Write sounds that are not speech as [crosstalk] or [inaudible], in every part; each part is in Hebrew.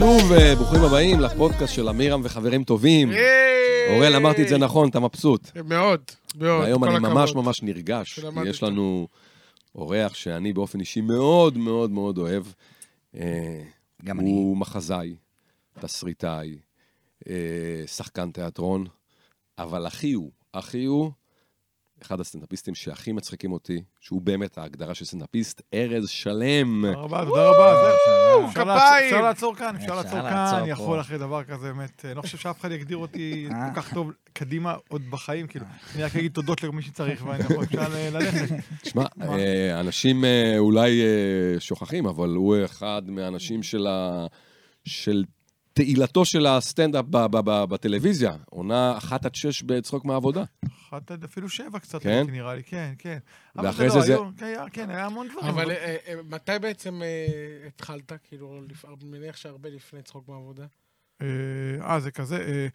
שוב, אה, ברוכים הבאים לפודקאסט של אמירם וחברים טובים. אוראל, אמרתי את זה נכון, אתה מבסוט. מאוד, מאוד, והיום כל אני ממש. ממש נרגש, כי. יש לנו אורח שאני באופן אישי מאוד מאוד מאוד אוהב. אה, גם אני. הוא מחזאי, תסריטאי, אה, שחקן תיאטרון, אבל אחי הוא, אחי הוא אחד הסטנדאפיסטים שהכי מצחיקים אותי, שהוא באמת ההגדרה של סטנדאפיסט, ארז שלם. תודה רבה, תודה רבה. כפיים. אפשר לעצור כאן, אפשר לעצור כאן. יכול אחרי דבר כזה, באמת. אני לא חושב שאף אחד יגדיר אותי אה. כל כך טוב קדימה עוד בחיים, כאילו. אני רק אגיד תודות למי שצריך, ואני יכול, אפשר ללכת. תשמע, אה, אנשים אה, אולי אה, שוכחים, אבל הוא אחד מהאנשים של ה... של תהילתו של הסטנדאפ ב- ב- ב- בטלוויזיה. עונה אחת עד שש בצחוק מהעבודה. אחת עד אפילו שבע קצת, כן? נראה לי, כן, כן. אבל ואחרי לא, זה זה- היו- כן, היה- כן, היה המון דברים. אבל אה, אה, מתי בעצם אה, התחלת? כאילו, אני מניח שהרבה לפני צחוק מעבודה. אה, אה, זה כזה.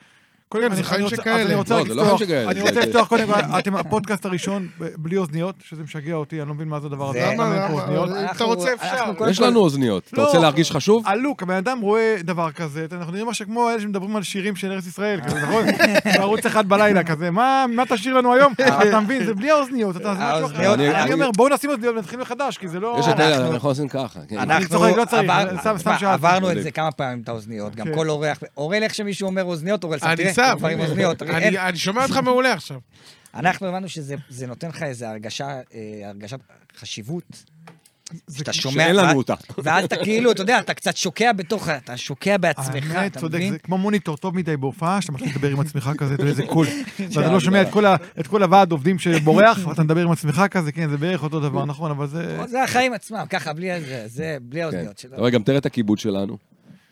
כן, קודם זה אני- חיים שכאלה. אני רוצה לא, לא לפתוח- אני רוצה לפתוח קודם כל, אתם הפודקאסט הראשון בלי אוזניות, שזה משגע אותי, אני לא מבין מה זה הדבר הזה. זה- למה? אם אתה רוצה, אפשר. יש כל- לנו אוזניות. אתה לא. רוצה להרגיש חשוב? הלוק, הבן אדם רואה דבר כזה, אנחנו נראים משהו כמו אלה שמדברים על שירים של ארץ ישראל, כזה, נכון? [laughs] בערוץ אחד בלילה כזה, מה מה תשאיר לנו היום? [laughs] אתה מבין, זה בלי האוזניות, אני- אומר, בואו נשים אוזניות ונתחיל מחדש, כי זה לא... יש את אלה, אנחנו- לעשות ככה. כן. אנחנו לא. עברנו את. זה כמה פעמים, את האוזניות. גם כן. כל אורח, אורל, איך שמישהו אומר אוזניות, אורל, תראה, שם. כבר עם אוזניות. אני שומע אותך מעולה עכשיו. אנחנו הבנו שזה זה נותן לך איזו הרגשה, אה, הרגשת חשיבות. שאתה שומע, שאין לנו ואז- אותה. ואז אתה כאילו, אתה יודע, אתה קצת שוקע בתוך, אתה שוקע בעצמך, האמת, אתה צודק, מבין? זה כמו מוניטור טוב מדי בהופעה, שאתה מתחיל לדבר עם עצמך כזה, אתה יודע איזה קול. [laughs] ואתה לא שומע את כל ה- את כל הוועד עובדים שבורח, [laughs] ואתה מדבר עם עצמך כזה, כן, זה בערך אותו דבר, נכון, אבל זה... זה החיים עצמם, ככה, בלי זה, זה, בלי כן. האוזניות שלו. אתה רואה, גם תראה את הכיבוד שלנו.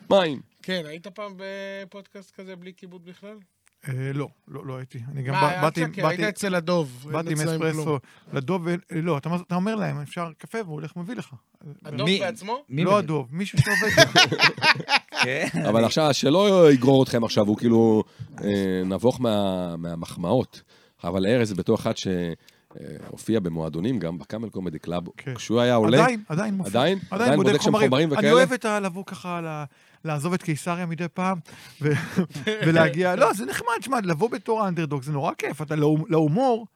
מים. כן, היית פעם בפודקאסט כזה בלי כיבוד בכלל? אה, לא, לא, לא הייתי. אני גם מה, באתי... באתי- היית אצל הדוב. באתי עם. אספרסו לדוב, ו- לא, אתה אתה אומר להם, אפשר קפה, והוא הולך ומביא לך. הדוד מי- בעצמו? מי לא? הדוב, מישהו שעובד. [laughs] כן. אבל עכשיו, שלא יגרור אתכם עכשיו, הוא כאילו אה, נבוך מה- מהמחמאות. אבל ארז בתור אחד שהופיע במועדונים, גם בקאמל קומדי קלאב. כן. כשהוא היה עולה, עדיין, עדיין מופיע. עדיין? עדיין בודק שם חומרים. חומרים אני וכאלה? אוהב את ה- לבוא ככה, ל- לעזוב את קיסריה מדי פעם, ו- [laughs] ולהגיע, לא, זה נחמד, שמע, לבוא בתור האנדרדוג זה נורא כיף, אתה להומ- להומור,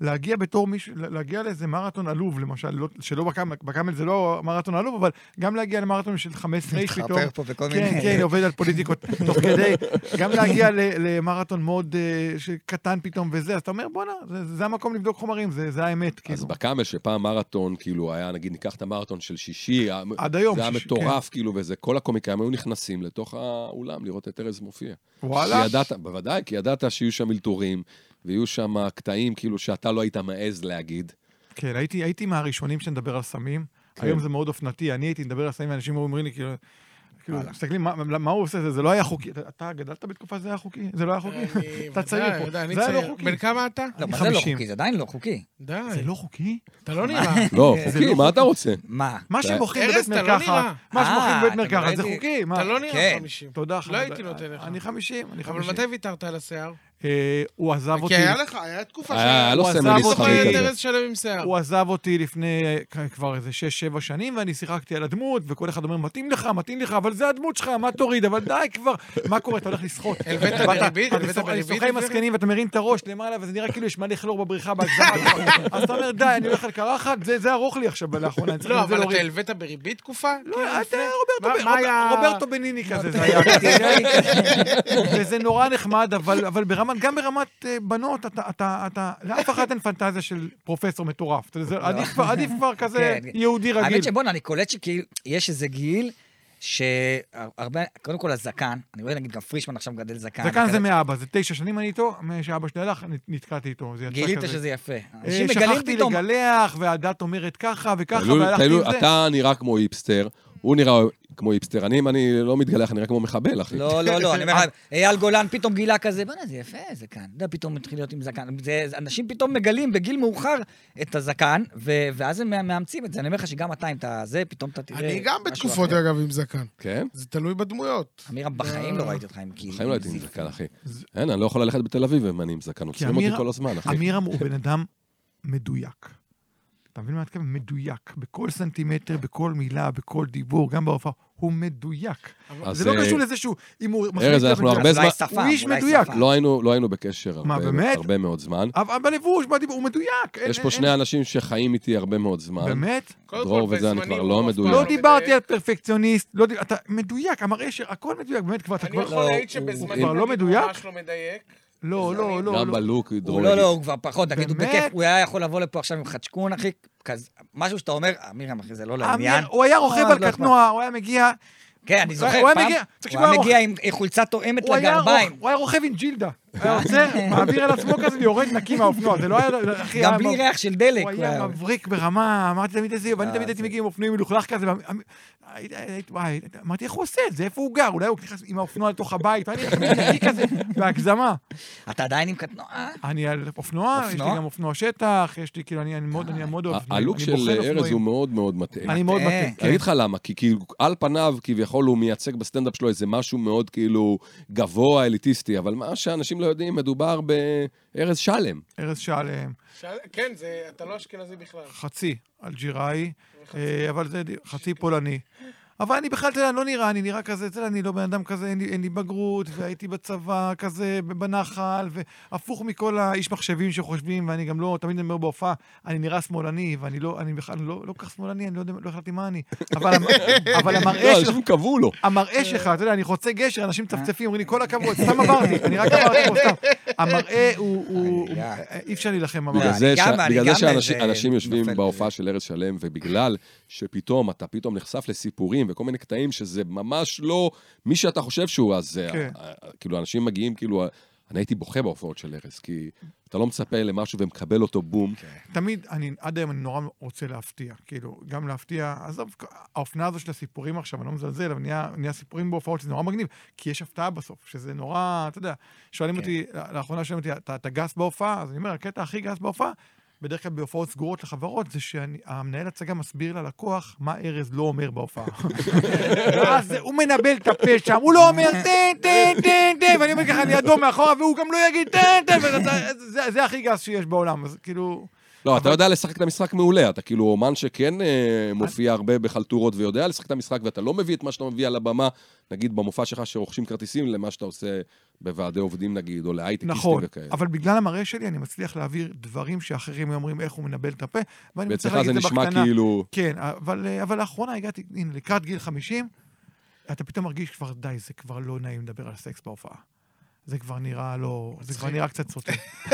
להגיע בתור מישהו, להגיע לאיזה מרתון עלוב, למשל, לא- שלא בקאמל, בקאמל זה לא מרתון עלוב, אבל גם להגיע למרתון של 15 איש פתאום. מתחפר פה בכל כן, מיני... כן, עובד על פוליטיקות [laughs] תוך כדי, גם להגיע ל- למרתון מאוד אה, קטן פתאום וזה, אז אתה אומר, בואנה, זה- זה המקום לבדוק חומרים, זה זה האמת, אז כאילו. בקאמל, שפעם מרתון, כאילו, היה, נגיד, ניקח את המרתון של שישי, עד היום. זה היה שיש- מטורף, כאילו, וזה, כל הקומיקאים היו נכנסים לתוך האולם לראות את ארז מופיע. כן. וואלה. כי ידעת, בוודאי, כי ידעת שיהיו שם אלתורים, ויהיו שם קטעים, כאילו, שאתה לא היית מעז להגיד. כן, הייתי, הייתי מהראשונים שנדבר על סמים. כן. היום זה מאוד אופנתי, אני הייתי מדבר על סמים, ואנשים אומרים לי, כאילו, כאילו. מסתכלים, מה, הוא עושה? זה, זה לא היה חוקי. אתה, גדלת בתקופה שזה היה חוקי? זה לא היה חוקי? [laughs] אתה צעיר פה. זה היה לא. חוקי. בן כמה אתה? לא, אני מה זה לא 50. חוקי? זה עדיין לא חוקי. די. זה לא חוקי? אתה לא נראה. [laughs] לא, חוקי, מה אתה רוצה? מה? מה שמוכרים בבית מרקחת. מה שמוכרים בבית מרקחת זה חוקי? אתה לא נראה כן. 50. תודה, חמד. לא הייתי נותן לך. אני 50, אני אבל 50. מתי ויתרת על השיער? אה, הוא עזב כי אותי. היה לך, היה תקופה היה היה לו הוא סמל עזב אני אותי. זוכר מסחרי את כזה. ארז שלם עם שיער. הוא עזב אותי לפני אה, כבר איזה 6-7 שנים, ואני שיחקתי על הדמות, וכל אחד אומר, מתאים לך, מתאים לך, אבל זה הדמות שלך, מה תוריד? אבל די כבר. מה קורה? אתה הולך לשחות. [laughs] הלווית ואתה- בריבית? אני? שוחה עם הזקנים, ואתה מרים את הראש למעלה, וזה נראה כאילו יש מלא כלור בבריכה בהגזמה. [laughs] אז אתה אומר, די, אני הולך על קרחת, זה זה ארוך לי עכשיו לאחרונה, אני צריך לא, אבל אתה. הלווית בריבית תקופה? לא, כאילו, אתה? רוברטו מה- מה היה- רוברטו בניני כזה, זה היה. [laughs] וזה נורא נחמד, אבל אבל גם ברמת אה, בנות, אתה, אתה, אתה, לאף אחד אין פנטזיה של פרופסור מטורף. אתה יודע, זה עדיף כבר- עדיף כבר כזה כן. יהודי רגיל. האמת שבואנה, אני קולט שכאילו, יש איזה גיל שהרבה, קודם כל הזקן, אני רואה נגיד גם פרישמן עכשיו מגדל זקן. זקן. זה מאבא, זה תשע שנים אני איתו, שאבא שלי הלך, נתקעתי איתו. גילית. שזה יפה. אה, אנשים מגלים שכחתי פתאום, לגלח, והדת אומרת ככה וככה, והלכתי עם זה. אתה נראה כמו היפסטר, הוא נראה כמו היפסטר. אני, אם אני לא מתגלח, אני נראה כמו מחבל, אחי. לא, לא, לא, אני אומר לך, [laughs] אייל גולן פתאום גילה כזה, בוא'נה, זה יפה, זקן. אתה יודע, פתאום מתחיל להיות עם זקן. זה, זה- אנשים פתאום מגלים בגיל מאוחר את הזקן, ו, ואז הם מאמצים את זה. אני אומר לך שגם אתה, אם אתה זה, פתאום אתה תראה אני גם בתקופות, אחר. אגב, עם זקן. כן? זה תלוי בדמויות. אמירם, בחיים לא ראיתי אותך עם כאילו... בחיים לא הייתי עם זקן, אחי. אין, אני לא יכול ללכת בתל אביב אם אני עם זקן, עוצרים אותי אמיר- כל הזמן, אחי. אמירם הוא בן אדם מדויק. אתה מבין מה אני מתכוון? מדויק. בכל סנטימטר, בכל מילה, בכל דיבור, גם בהופעה, הוא מדויק. זה לא אה, קשור לזה שהוא, אם הוא... מחליט ארז, אנחנו מדויק. הרבה אז אולי זמן- שפה, הוא איש אולי מדויק. שפה. לא היינו, לא היינו בקשר הרבה, מאוד זמן. אבל בלבוש, בדיבור, הוא מדויק. יש פה שני אנשים שחיים איתי הרבה מאוד זמן. באמת? דרור וזה, אני כבר לא מדויק. לא דיברתי על פרפקציוניסט, לא אתה מדויק, המראה. הכל מדויק, באמת כבר, אתה אני כבר... יכול לא, להעיד שבזמנים לא מדויק? ממש לא מדייק. לא, לא, לא. גם לא. בלוק, דרור הוא לא. לא, הוא כבר פחות, תגידו באמת? בכיף, הוא היה יכול לבוא לפה עכשיו עם חדשקון, אחי, כזה, משהו שאתה אומר, אמירם, אחי, זה לא לעניין. אמיר, הוא היה רוכב אה, על לא. קטנוע, הוא היה מגיע, כן, אני זוכר, הוא פעם, הוא היה הוא מגיע עם חולצה תואמת הוא לגרביים. הוא היה רוכב עם ג'ילדה. היה עוצר, מעביר על עצמו כזה ויורד נקי מהאופנוע, זה לא היה... אחי, גם היה בלי ריח של דלק. הוא היה מבריק ברמה, אמרתי תמיד איזה, ואני אה, תמיד הייתי מגיע עם אופנועים מלוכלך כזה, אמ- וואי, אמרתי, איך הוא עושה את זה? איפה הוא גר? אולי הוא נכנס עם האופנוע לתוך הבית, ואני תמיד נקי כזה, בהגזמה. אתה עדיין עם קטנוע? אני על אופנוע, יש לי? גם אופנוע שטח, יש לי, כאילו, אני אני מאוד, אני אוהב. הלוק אני של ארז. הוא מאוד מאוד מטעה. אני מאוד מטעה. מטעה, אני כן. אגיד לך למה, כי כאילו על פניו כביכול הוא מייצג בסטנדאפ שלו איזה משהו מאוד כאילו גבוה, אליטיסטי, אבל מה שאנשים לא יודעים, מדובר בארז שלם. ארז שלם, כן, זה, אתה לא אשכנזי בכלל. חצי אלג'יראי, אה, אבל זה חצי פולני. אבל אני בכלל, אתה יודע, לא נראה, אני נראה כזה, אתה יודע, אני לא בן אדם כזה, אין לי, אין לי בגרות, והייתי בצבא כזה, בנחל, והפוך מכל האיש מחשבים שחושבים, ואני גם לא, תמיד אני אומר בהופעה, אני נראה שמאלני, ואני לא, אני בכלל לא לא כל כך שמאלני, אני לא יודע, לא החלטתי מה אני. אבל, אבל לא, המראה שלך, אנשים קבעו לו. המראה שלך, אתה יודע, אני חוצה גשר, אנשים מצפצפים, אומרים לי, כל הכבוד, סתם [laughs] עברתי, אני רק עברתי פה סתם. המראה הוא, אני- אי אפשר להילחם בגלל במראה. בגלל זה שאנשים יושבים בהופעה של ארז שלם, ובגלל שפתאום אתה פתאום נחשף לסיפורים וכל מיני קטעים שזה ממש לא מי שאתה חושב שהוא, אז אה, כן. אה, כאילו אנשים מגיעים, כאילו, אני הייתי בוכה בהופעות של ארז, כי אתה לא מצפה למשהו ומקבל אותו בום. תמיד, אני, עד היום אני נורא רוצה להפתיע, כאילו, גם להפתיע, עזוב, האופנה הזו של הסיפורים עכשיו, אני לא מזלזל, אבל נהיה, נהיה סיפורים בהופעות שזה נורא מגניב, כי יש הפתעה בסוף, שזה נורא, אתה יודע, שואלים כן. אותי, לאחרונה שואלים אותי, אתה, אתה גס בהופעה? אז אני אומר, הקטע הכי גס בהופעה, בדרך כלל בהופעות סגורות לחברות, זה שהמנהל הצגה מסביר ללקוח מה ארז לא אומר בהופעה. [laughs] ואז הוא מנבל את הפה שם, הוא לא אומר טן, טן, [laughs] טן, טן, ואני אומר ככה לידו מאחורה, והוא גם לא יגיד טן, טן, ואתה- זה- זה הכי גס שיש בעולם, אז כאילו... לא, אתה יודע לשחק את המשחק מעולה, אתה כאילו אומן שכן אה, מופיע הרבה בחלטורות ויודע לשחק את המשחק, ואתה לא מביא את מה שאתה מביא על הבמה, נגיד במופע שלך שרוכשים כרטיסים למה שאתה עושה בוועדי עובדים נגיד, או להייטקיסטים נכון, וכאלה. אבל בגלל המראה שלי אני מצליח להעביר דברים שאחרים אומרים איך הוא מנבל את הפה, ואני מצליח ואצלך להגיד את זה בקטנה. כאילו... כן, אבל, אבל לאחרונה הגעתי, הנה, לקראת גיל 50, אתה פתאום מרגיש כבר, די, זה כבר לא נעים לדבר על סקס בהופעה. זה כבר נראה לא... זה כבר נראה קצת סוטה. [laughs]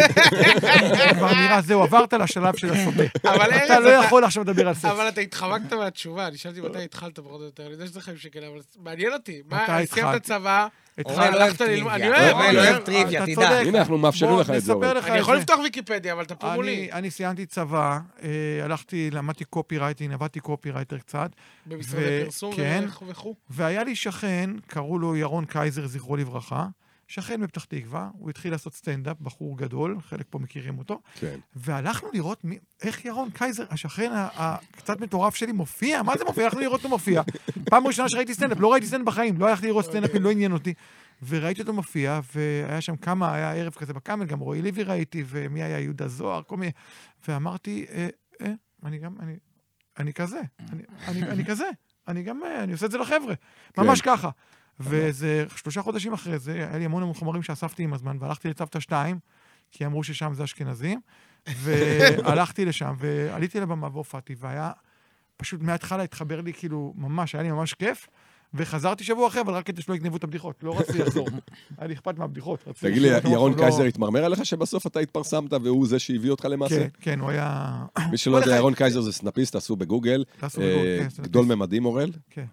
זה כבר נראה, זהו, עברת לשלב של הסוטה. אבל אתה ארז, לא אתה- יכול עכשיו לדבר על סקס. אבל אתה התחמקת מהתשובה, אני שאלתי מתי התחלת פחות או יותר, אני יודע שזה חיים שכן, אבל מעניין אותי. מתי מה, סיימת? צבא, התחלת- הלכת ללמוד- אני. אוהב. טריוויה, תדע. הנה, אנחנו מאפשרים לך את זה. אני יכול. לפתוח ויקיפדיה, אבל אתה פה מולי. אני, אני סיימתי צבא, אה, הלכתי, למדתי copywriting, עבדתי copywriter קצת, במשרדי ו- פרסום כן. וכו'. והיה לי שכן, קראו לו ירון קייזר, זכרו לברכה, שכן בפתח תקווה, הוא התחיל לעשות סטנדאפ, בחור גדול, חלק פה מכירים אותו, כן. והלכנו לראות מי, איך ירון קייזר, השכן הקצת מטורף שלי, מופיע, מה זה מופיע? הלכנו לראות אותו מופיע. [laughs] פעם ראשונה שראיתי סטנדאפ, לא ראיתי סטנדאפ בחיים, לא הלכתי לראות סטנדאפים, לא עניין אותי. וראיתי אותו מופיע, והיה שם כמה, היה ערב כזה בקאמל, גם רועי לוי ראיתי, ומי היה יהודה זוהר, כל מיני, ואמרתי, אה, אה, אני גם, אני, אני כזה, אני, אני, אני כזה, אני גם, אה, אני עושה את זה לחבר'ה, ממש ככה. וזה שלושה חודשים אחרי זה, היה לי המון המון חומרים שאספתי עם הזמן, והלכתי לצוותא 2, כי אמרו ששם זה אשכנזים, והלכתי לשם, ועליתי לבמה והופעתי, והיה פשוט מההתחלה התחבר לי, כאילו, ממש, היה לי ממש כיף. וחזרתי שבוע אחר, אבל רק כדי שלא יגנבו את הבדיחות, לא רציתי לחזור. [laughs] היה לי אכפת מהבדיחות. תגיד לי, ירון לא- קייזר התמרמר עליך שבסוף אתה התפרסמת והוא זה שהביא אותך למעשה? כן, כן, הוא היה... [coughs] מי שלא יודע, ירון קייזר זה סטנדאפיסט, תעשו בגוגל. אה, כן. גדול ממדים, אורל. כן,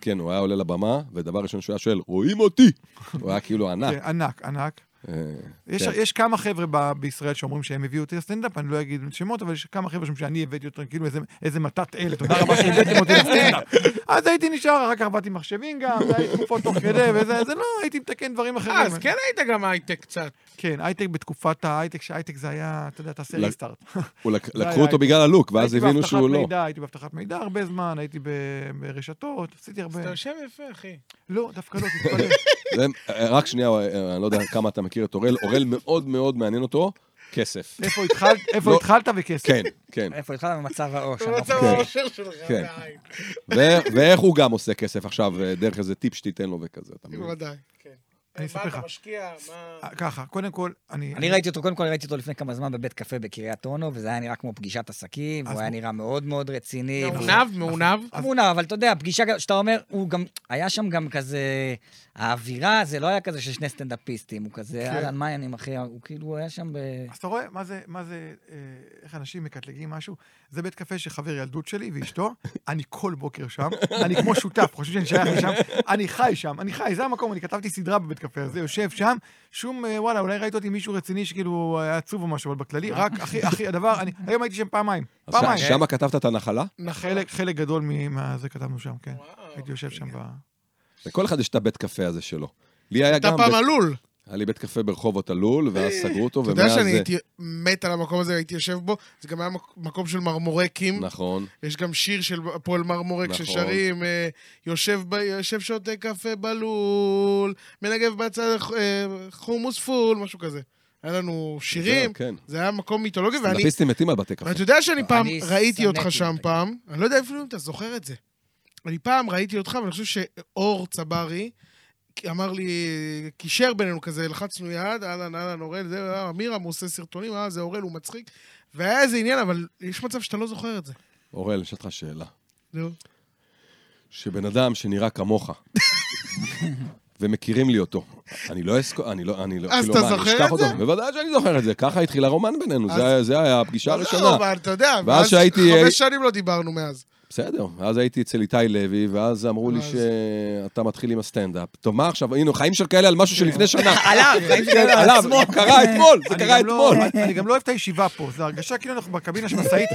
כן, הוא היה עולה לבמה, ודבר ראשון שהוא היה שואל, רואים אותי? הוא היה כאילו ענק. כן, ענק, ענק. אה, יש, כן. יש כמה חבר'ה ב- בישראל שאומרים שהם הביאו אותי לסטנדאפ, אני לא אגיד שמות, אבל יש כמה חבר'ה שאומרים שאני הבאתי אותם, כאילו איזה, איזה מתת אלה, תודה רבה שהבאתם אותי לסטנדאפ. אז הייתי נשאר, אחר כך עבדתי מחשבים גם, זה היה תקופות תוך כדי, וזה, זה לא, הייתי מתקן דברים אחרים. אה, אז כן היית גם הייטק קצת. כן, הייטק בתקופת ההייטק, שההייטק זה היה, אתה יודע, תעשה ריסטארט. [laughs] לקחו אותו בגלל הלוק, ואז הבינו שהוא לא. הייתי באבטחת מידע הרבה זמן, הייתי ברשתות, עשיתי אז הרבה... אתה יושב יפה, אחי. לא, דווקא לא, [laughs] תתפלא. רק שנייה, אה, אני לא יודע כמה אתה מכיר את אורל. אורל מאוד מאוד מעניין אותו כסף. איפה התחלת- איפה לא. התחלת וכסף. כן, כן. איפה התחלת במצב העושר? הוא מצב כן. האושר שלך, כן. ו- ואיך הוא גם עושה כסף עכשיו, אה, דרך איזה טיפ שתיתן לו וכזה, אתה מבין? בוודאי. כן. אני אספר מה לך. אתה משקיע? מה... ככה, קודם כל, אני... אני ראיתי אותו, קודם כל ראיתי אותו לפני כמה זמן בבית קפה בקריית אונו, וזה היה נראה כמו פגישת עסקים, אז והוא היה הוא- נראה מאוד מאוד רציני. מעונב, מעונב. אמונה, אבל אתה יודע, פגישה, שאתה אומר, הוא גם, היה שם גם כזה, האווירה, זה לא היה כזה של שני סטנדאפיסטים, הוא כזה, כן. אהלן, מה העניינים, אחי? הוא כאילו היה שם ב... אז אתה רואה מה זה, מה זה, אה, איך אנשים מקטלגים משהו? זה בית קפה של חבר ילדות שלי ואשתו, [laughs] אני כל בוקר שם, אני כמו שותף, חושבים שאני שייך לשם, אני חי שם, אני חי, זה המקום, אני כתבתי סדרה בבית קפה הזה, יושב שם, שום, אה, וואלה, אולי ראית אותי מישהו רציני שכאילו היה עצוב או משהו, אבל בכללי, רק, הכי, הכי, הדבר, אני, היום הייתי שם פעמיים, פעמיים. שם כתבת את הנחלה? חלק, חלק גדול מזה כתבנו שם, כן. הייתי יושב שם ב... לכל אחד יש את הבית קפה הזה שלו. לי היה אתה גם, פעם בית- עלול. היה לי בית קפה ברחובות עלול, ואז סגרו אותו, אתה יודע ומאז שאני. הייתי מת על המקום הזה, הייתי יושב בו, זה גם היה מק- מקום של מרמורקים. נכון. יש גם שיר של הפועל מרמורק נכון. ששרים, אה, יושב שותה קפה בלול, מנגב בצד אה, חומוס פול, משהו כזה. היה לנו שירים, כן. זה היה מקום מיתולוגי, ואני... סטנדאפיסטים מתים על בתי קפה. ואתה יודע שאני פעם אני ראיתי אותך שם פעם, אני לא יודע אפילו אם אתה זוכר את זה. אני פעם ראיתי אותך, ואני חושב שאור צברי אמר לי, קישר בינינו כזה, לחצנו יד, אהלן, אהלן, אורל, זה, אה, אמירם, הוא עושה סרטונים, אה, זה אורל, הוא מצחיק. והיה איזה עניין, אבל יש מצב שאתה לא זוכר את זה. אוראל, יש לך שאלה. נו. שבן אדם שנראה כמוך, ומכירים לי אותו, אני לא אזכור, אני לא, אני לא, אז כאילו, אתה זוכר את? זה? בוודאי שאני זוכר את זה, ככה התחיל הרומן בינינו, זה היה- הפגישה לא, הראשונה. אבל אתה יודע, ואז ואז שהייתי- חמש שנים לא דיברנו מאז. בסדר, אז הייתי אצל איתי לוי, ואז אמרו לי שאתה מתחיל עם הסטנדאפ. טוב, מה עכשיו, הנה, חיים של כאלה על משהו שלפני שנה. [laughs] עליו, על עליו, קרה אתמול, זה אני קרה גם לא- אתמול. אני- גם לא אוהב את הישיבה פה, זו הרגשה כאילו אנחנו בקבינה של משאית,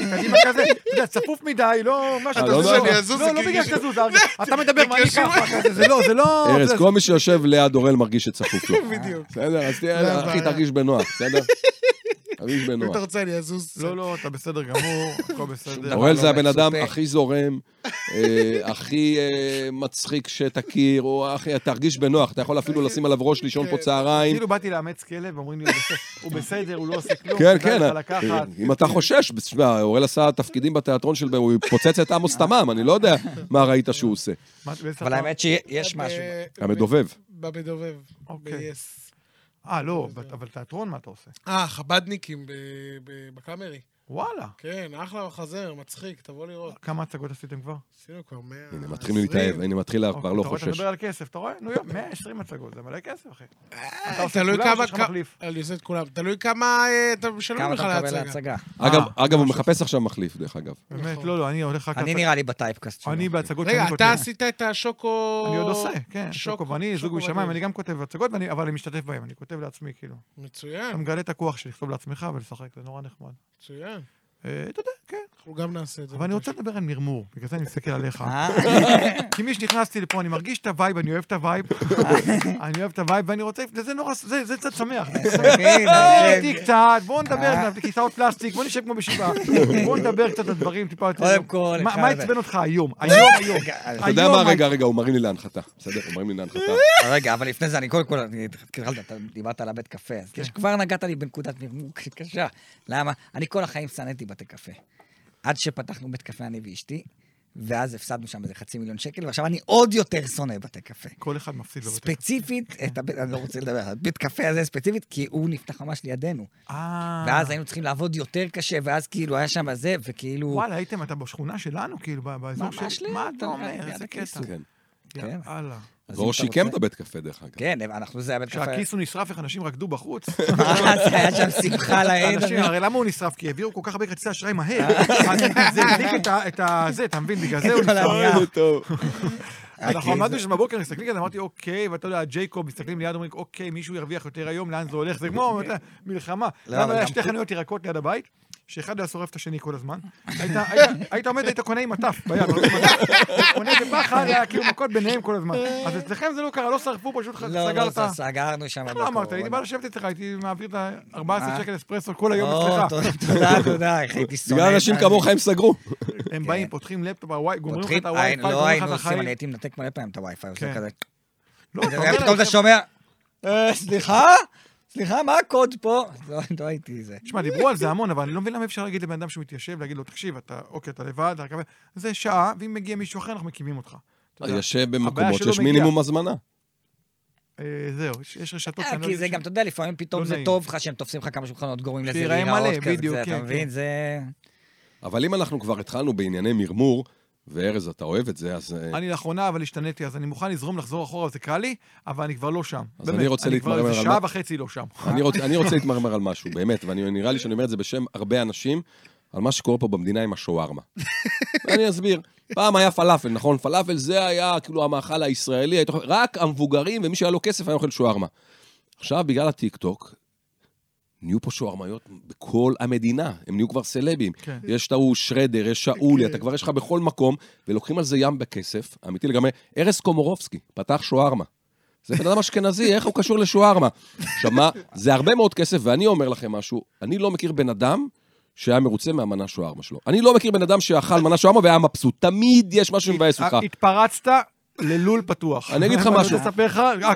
מקדימה כזה, אתה יודע, צפוף מדי, לא... מה שאתה לא. שאני אזוז, לא, לא כאילו- בגלל זה הרגשה- אתה מדבר, מה אני. ככה, זה לא, זה לא... ארז, כל מי שיושב ליד אורל מרגיש שצפוף לו. [laughs] בדיוק. בסדר, אז תהיה, אחי. תרגיש בנוח, בסדר? תרגיש אם בנוח. אתה רוצה, אני אזוז. לא, לא, אתה בסדר גמור, הכל בסדר. אוראל לא זה הבן אדם. הכי זורם, אה, הכי אה, מצחיק שתכיר, או הכי, תרגיש בנוח, אתה יכול אפילו לשים עליו ראש לישון פה צהריים. כאילו באתי לאמץ כלב, אומרים לי, "הוא בסדר, הוא לא עושה כלום, כן, כן. אם אתה חושש, תשמע, אוראל עשה תפקידים בתיאטרון של... הוא יפוצץ את עמוס תמם, אני לא יודע מה ראית שהוא עושה. אבל? האמת שיש משהו. ב- המדובב. במדובב. אוקיי. ב-yes. אה, לא, אבל תיאטרון, מה אתה עושה? אה, חבדניקים בקאמרי. וואלה. כן, אחלה מחזר, מצחיק, תבוא לראות. כמה הצגות עשיתם כבר? עשינו כבר 100... הנה, מתחיל להתאהב, הנה, מתחיל, כבר אוקיי, לא אתה רואה, אתה חושש. מדבר על כסף, אתה רואה? נו, יום, 120 הצגות, זה מלא כסף, אחי. אתה אה, עושה תלוי כמה... אני עושה את כולם. תלוי כמה אה, אתה משלם לך אתה להצגה. אגב, אה, אגב, הוא. מחפש עכשיו מחליף, דרך אגב. באמת, נכון. לא, לא, אני הולך רק... אני נראה לי בטייפקאסט שלו. אני בהצגות רגע, שאני אתה כותב. עשית את השוקו... אני עוד עושה, כן, שוקו- ואני זוג בנים. אני גם כותב הצגות, אבל אני משתתף בהם, אני כותב לעצמי, כאילו. אתה מצוין, מגלה את הכוח של לכתוב לעצמך ולשחק, זה נורא נחמד. מצוין. אה, אתה יודע, כן. אנחנו גם נעשה את זה. אבל אני רוצה לדבר על מרמור, בגלל זה אני מסתכל עליך. אה? כי מי שנכנסתי לפה, אני מרגיש את ה vibe, אני אוהב את ה vibe. אני אוהב את ה vibe, ואני רוצה, זה נורא, זה זה קצת שמח. [laughs] מבין, אה, קצת, בואו נדבר. על כיסאות פלסטיק, בואו נשב כמו בשבעה. בואו נדבר קצת על דברים טיפה יותר... קודם כל, מה-. עצבן אותך היום? [laughs] היום, היום. אתה יודע מה? רגע, רגע, הוא מרים לי להנחתה. בסדר? הוא מרים לי להנחתה. [laughs] רגע, אבל לפני זה, אני קודם כל, אתה דיברת על הבית קפה, אז כן. כבר נגעת לי בנקודת מרמור קשה. למה? אני כל החיים שנאתי בתי קפה. עד שפתחנו בית קפה אני ואשתי, ואז הפסדנו שם איזה חצי מיליון שקל, ועכשיו אני עוד יותר שונא בתי קפה. כל אחד מפסיד בבית. ספציפית, את הבית, אני לא רוצה לדבר על הבית קפה הזה ספציפית, כי הוא נפתח ממש לידינו. אה. ואז היינו צריכים לעבוד יותר קשה, ואז כאילו היה שם זה, וכאילו... וואלה, הייתם, אתה בשכונה שלנו, כאילו, ב- באזור ממש של... ליד, מה אתה אומר? איזה. קטע. כן. כן. יאללה. דרור שיקם את הבית קפה, דרך אגב. כן, אנחנו זה הבית קפה... כשהכיס הוא נשרף, איך אנשים רקדו בחוץ. מה [laughs] זה היה שם שמחה. אנשים, הרי למה הוא נשרף? כי העבירו כל כך הרבה כרטיסי אשראי מהר. אז זה הדליק את ה-. זה, אתה מבין? בגלל זה הוא נשרף. אנחנו עמדנו שם בבוקר, מסתכלים כזה, אמרתי, אוקיי, ואתה יודע, ג'ייקוב, מסתכלים ליד, אומרים, אוקיי, מישהו ירוויח יותר היום, לאן זה הולך? זה כמו [laughs] מלחמה. לא, למה היה שתי חנויות ירקות ליד הבית, שאחד היה שורף את השני כל הזמן. היית- עומד, היית קונה עם מטף ביד, אתה קונה בפחד, היה כאילו מכות ביניהם כל הזמן. אז אצלכם זה לא קרה, לא שרפו, פשוט לא, לא, סגרת. זה סגרנו שם. לא אמרת, הייתי בא לשבת אצלך, הייתי מעביר את ה-14 שקל אספרסו כל היום אצלך. תודה, תודה, איך הייתי שונא. בגלל אנשים כמוך הם סגרו. הם באים, פותחים לפטופ, גומרים לך פותחים, את הוואי-פיי, לא גומרים לך היינו את עושים. אני הייתי מנתק מלא פעמים את הווי-פיי, עושה כן. כזה. לא, אתה פתאום אתה להם, שומע, "אה, סליחה? סליחה, מה הקוד פה? לא, לא הייתי זה. תשמע, דיברו על זה המון, אבל אני לא מבין למה אפשר להגיד לבן אדם שהוא מתיישב, להגיד לו, תקשיב, אתה, אוקיי, אתה לבד. זה שעה, ואם מגיע מישהו אחר, אנחנו מקימים אותך. יושב במקומות שיש. מינימום הזמנה. אה, זהו, יש- רשתות אה, שאני לא כי זה גם, אתה יודע, לפעמים פתאום לא זה. טוב לך שהם תופסים לך כמה שולחנות גורמים לזה להיראות כזה, אתה כן, מבין? כן. זה... אבל אם אנחנו כבר התחלנו בענייני מרמור, וארז, אתה אוהב את זה, אז... אה, אני לאחרונה, אבל השתניתי, אז אני מוכן לזרום, לחזור אחורה, זה קל לי, אבל אני כבר לא שם. אז אני רוצה להתמרמר אני על כבר איזה מה- שעה וחצי לא שם. אני רוצה, אני רוצה [laughs] להתמרמר על משהו, באמת, ונראה לי שאני אומר את זה בשם הרבה אנשים, על מה שקורה פה במדינה עם השווארמה. [laughs] ואני אסביר. פעם היה פלאפל, נכון? פלאפל זה היה כאילו המאכל הישראלי, רק המבוגרים ומי שהיה לו כסף היה אוכל שווארמה. עכשיו, בגלל הטיקטוק, נהיו פה שווארמיות בכל המדינה, הם נהיו כבר סלבים. כן. יש את ההוא שרדר, יש שאולי, כן. אתה כבר יש לך בכל מקום, ולוקחים על זה ים בכסף, אמיתי לגמרי. ארז קומורובסקי פתח שווארמה. זה בן אדם אשכנזי, איך הוא קשור לשווארמה? עכשיו מה, זה הרבה מאוד כסף, ואני אומר לכם משהו, אני לא מכיר בן אדם שהיה מרוצה מהמנה שווארמה שלו. אני לא מכיר בן אדם שאכל מנה שווארמה והיה מבסוט. תמיד יש משהו שמבאס אותך. התפרצת ללול פתוח. אני אגיד לך משהו.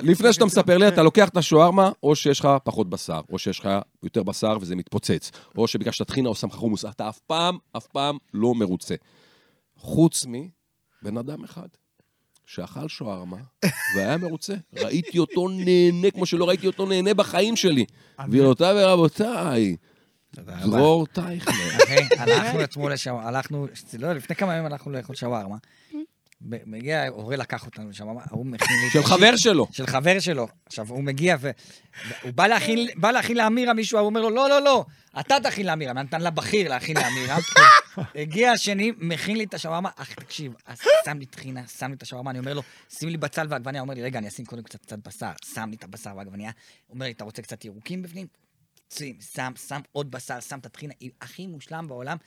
לפני שאתה מספר לי, אתה לוקח את השווארמה, או שיש לך פחות בשר, או שיש לך יותר בשר וזה מתפוצץ, או שביקשת טחינה או שם לך חומוס, אתה אף פעם, אף פעם לא מרוצה. חוץ מבן אדם אחד, שאכל שווארמה והיה מרוצה. ראיתי אותו נהנה כמו שלא ראיתי אותו נהנה בחיים שלי. גבירותיי ורבותיי. דרור טייכלר. אחי, הלכנו אתמול לשווארמה, הלכנו, לא, לפני כמה ימים הלכנו לאכול שווארמה. מגיע, הורה לקח אותנו לשם, הוא מכין לי... של חבר שלו. של חבר שלו. עכשיו, הוא מגיע ו... והוא בא להכין, בא להכין לאמירה מישהו, הוא אומר לו, לא, לא, לא, אתה תכין לאמירה. נתן לבכיר להכין לאמירה. [laughs] הגיע השני, מכין לי את השווארמה, אך תקשיב, שם לי טחינה, שם לי את השווארמה, אני אומר לו, שים לי בצל ועגבניה. הוא אומר לי, רגע, אני אשים קודם קצת קצת בשר. שם לי את הבשר והעגבניה. הוא אומר לי, אתה רוצה קצת ירוקים בפנים? שים, שם, שם עוד בשר, שם את הטחינה, הכי מושלם בעולם.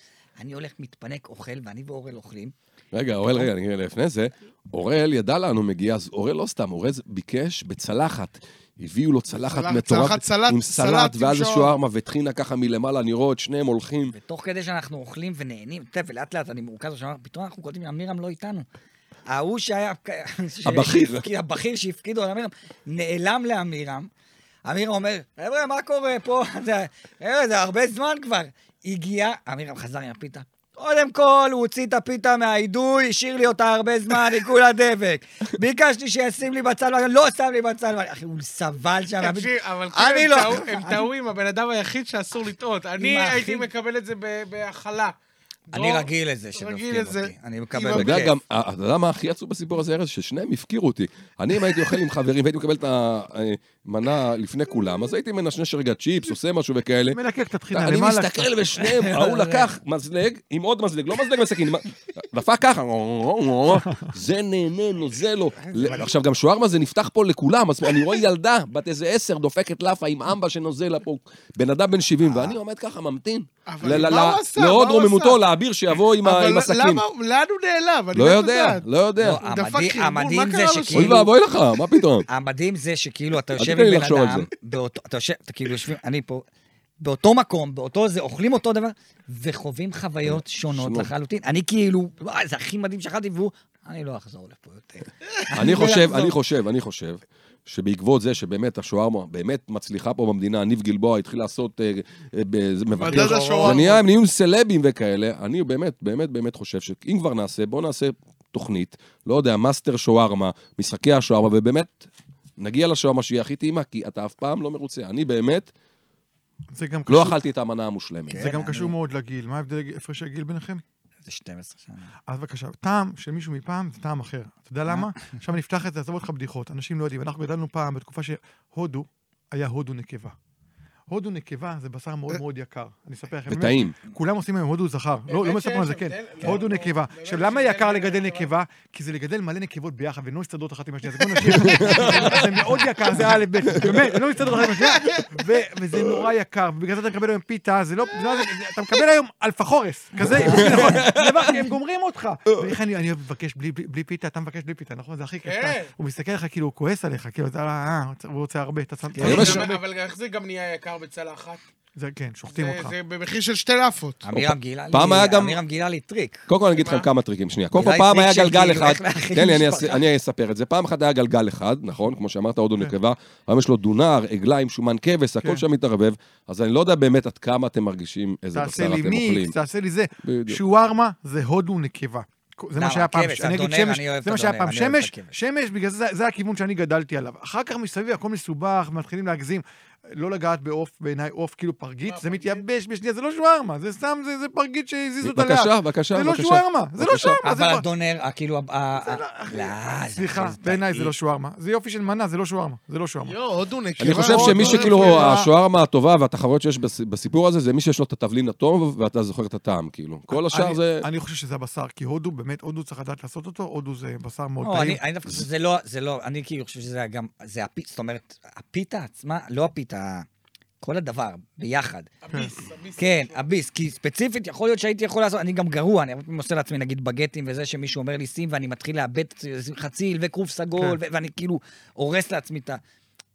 אני הולך, מתפנק, אוכל, ואני ואורל אוכלים. רגע, אוראל, רגע, אני לפני זה, אוראל ידע לאן הוא מגיע, אז אוראל לא סתם, אוראל ביקש בצלחת. הביאו לו צלחת צלחת- מטורף, צלחת סלט- עם סלט ואז. שווארמה וטחינה ככה מלמעלה, אני רואה את שניהם הולכים. ותוך כדי שאנחנו אוכלים ונהנים, אתה יודע, ולאט לאט אני מורכז בשמיים, פתאום אנחנו קולטים שעמירם לא איתנו. ההוא שהיה... [laughs] הבכיר. [laughs] הבכיר שהפקידו על עמירם, נעלם לעמירם. עמירם אומר, חבר'ה, מה קורה פה? [laughs] זה- הרבה זמן כבר. הגיע, עמירם חזר עם הפיתה. קודם כל, הוא הוציא את הפיתה מהאידוי, השאיר לי אותה הרבה זמן, היא כולה דבק. ביקשתי שישים לי בצל, ואני לא שם לי בצל, אחי, הוא סבל שם. תקשיב, אבל אני כאילו, לא- הם טעו- עם הבן אדם היחיד שאסור לטעות. אני הייתי. מקבל את זה בהכלה. אני רגיל לזה לזה. אותי. אני מקבל אתה יודע בכיף. גם, אה, אתה יודע מה הכי עצוב בסיפור הזה, ארז? ששניהם הפקירו אותי. אני, אם הייתי אוכל עם חברים והייתי מקבל את המנה לפני כולם, אז הייתי מנשנש רגע צ'יפס, עושה משהו וכאלה. מלקק את אני למעלה. מסתכל ושניהם, [laughs] ההוא לקח מזלג עם עוד מזלג, לא מזלג בסכין, דפק ככה, זה נהנה, נוזל לו. [laughs] עכשיו, גם שווארמה זה נפתח פה לכולם, אז אני רואה ילדה בת איזה עשר דופקת לאפה עם אמבה שנוזל לה פה, בן אדם בן 70, ואני עומד ככה, ממתין. אבל מה הוא עשה? רוממותו, עשה? לאביר שיבוא עם ה- אבל הסכין. למה, לאן הוא נעלם? אני לא יודע. לא יודע. לא, דפק המדהים- זה שכאילו- אוי? ואבוי לך, מה פתאום? [laughs] המדהים זה שכאילו אתה יושב עם בן אדם, אתה יושב, אתה כאילו יושבים, אני פה, באותו מקום, באותו זה, אוכלים אותו דבר, וחווים חוויות שונות שונות. לחלוטין. אני כאילו, וואי, זה הכי מדהים שאכלתי, והוא, אני לא אחזור לפה יותר. אני [laughs] לא חושב. אני חושב, אני חושב, שבעקבות זה שבאמת השווארמה באמת מצליחה פה במדינה, ניב גלבוע התחיל לעשות, אה, אה, מבקר. זה נהיה, הם נהיו סלבים וכאלה, אני באמת, באמת, באמת חושב שאם כבר נעשה, בואו נעשה תוכנית, לא יודע, מאסטר שווארמה, משחקי השווארמה, ובאמת, נגיע לשווארמה שהיא הכי טעימה, כי אתה אף פעם לא מרוצה. אני באמת לא קשור- אכלתי את המנה המושלמת. כן. זה גם אני- קשור מאוד לגיל. מה ההבדל, הפרשי הגיל ביניכם? זה 12 שנה. אז בבקשה, טעם של מישהו מפעם זה טעם אחר. אתה יודע למה? עכשיו נפתח את זה, עזוב אותך בדיחות. אנשים לא יודעים. אנחנו גדלנו פעם בתקופה שהודו היה הודו נקבה. הודו נקבה זה בשר מאוד מאוד יקר. אני אספר לכם. וטעים. כולם עושים היום הודו זכר. לא לא מספרים על זה, כן. כן. הודו לא, נקבה. באמת עכשיו, למה יקר לגדל נקבה? כי זה לגדל מלא נקבות ביחד, והן לא מסתדרות אחת עם השנייה. זה כמו נשים. זה מאוד יקר, זה א', ב', באמת, הן לא מסתדרות אחת עם השנייה, וזה נורא יקר, ובגלל זה אתה מקבל היום פיתה, זה לא, לא- אתה מקבל היום אלפחורס, כזה, [laughs] נכון, הם גומרים אותך. ואיך אני לבקש בלי- פיתה, אתה מבקש בלי פיתה, נכון? זה הכי כיף. כן. הוא מסתכל עליך כאילו, הוא כועס עליך, כאילו, אתה, אה, הוא רוצה הרבה, אתה שם... אבל איך זה גם נהיה יקר בצלחת? זה כן, שוחטים זה- אותך. זה במחיר של שתי לאפות. עמירם גילה לי, גם- עמירם גילה לי טריק. קודם כל אני אגיד לכם מה? כמה טריקים, שנייה. קודם כל פעם היה גלגל כאילו, אחד, תן לי, אני אספר את זה. פעם אחת היה גלגל אחד, נכון? כמו שאמרת, הודו כן. נקבה, היום יש לו דונר, עגליים, שומן כבש, הכל כן. שם מתערבב, אז אני לא יודע באמת עד כמה אתם מרגישים איזה תעשה בשר לי אתם אוכלים. מיקס, תעשה לי זה. שווארמה זה הודו נקבה. זה מה למה? שהיה פעם, אני אגיד שמש, זה מה שהיה פעם שמש. שמש, בגלל זה זה הכיוון שאני גדלתי עליו. אחר כך מסביב הכל מסובך, מתחילים להגזים. לא לגעת בעוף, בעיניי עוף כאילו פרגית, זה מתייבש בשנייה, זה לא שווארמה, זה סתם, זה זה פרגית שהזיזו אותה לאט. בבקשה, בבקשה, זה לא. שווארמה, זה לא. שווארמה, אבל הדונר, ה- כאילו, ה- ה- זה לא, אחי, לא, זה סליחה, בעיניי זה. לא שווארמה. זה יופי של מנה, זה לא שווארמה, זה לא שווארמה. אני חושב שמי שכאילו. השווארמה הטובה והתחרויות שיש בס- בסיפור הזה, זה מי שיש לו את התבלין הטוב, ואתה זוכר את הטעם, כאילו. כל השאר זה... אני חושב שזה הבשר, כי הודו, באמת, הודו צריך לדעת לעשות אותו, הודו זה בשר מאוד לא, טעים. אני אני דווקא חושב שזה לא, זה לא, אני כאילו חושב שזה גם, זה הפיתה, זאת אומרת, הפיתה עצמה, לא הפיתה, כל הדבר, ביחד. הביס, הביס. כן, הביס, כי ספציפית יכול להיות שהייתי יכול לעשות, אני גם גרוע, אני הרבה פעמים עושה לעצמי נגיד בגטים וזה שמישהו אומר לי שים ואני מתחיל לאבד חציל וכרוב סגול, כן. ו- ואני כאילו הורס לעצמי את ה...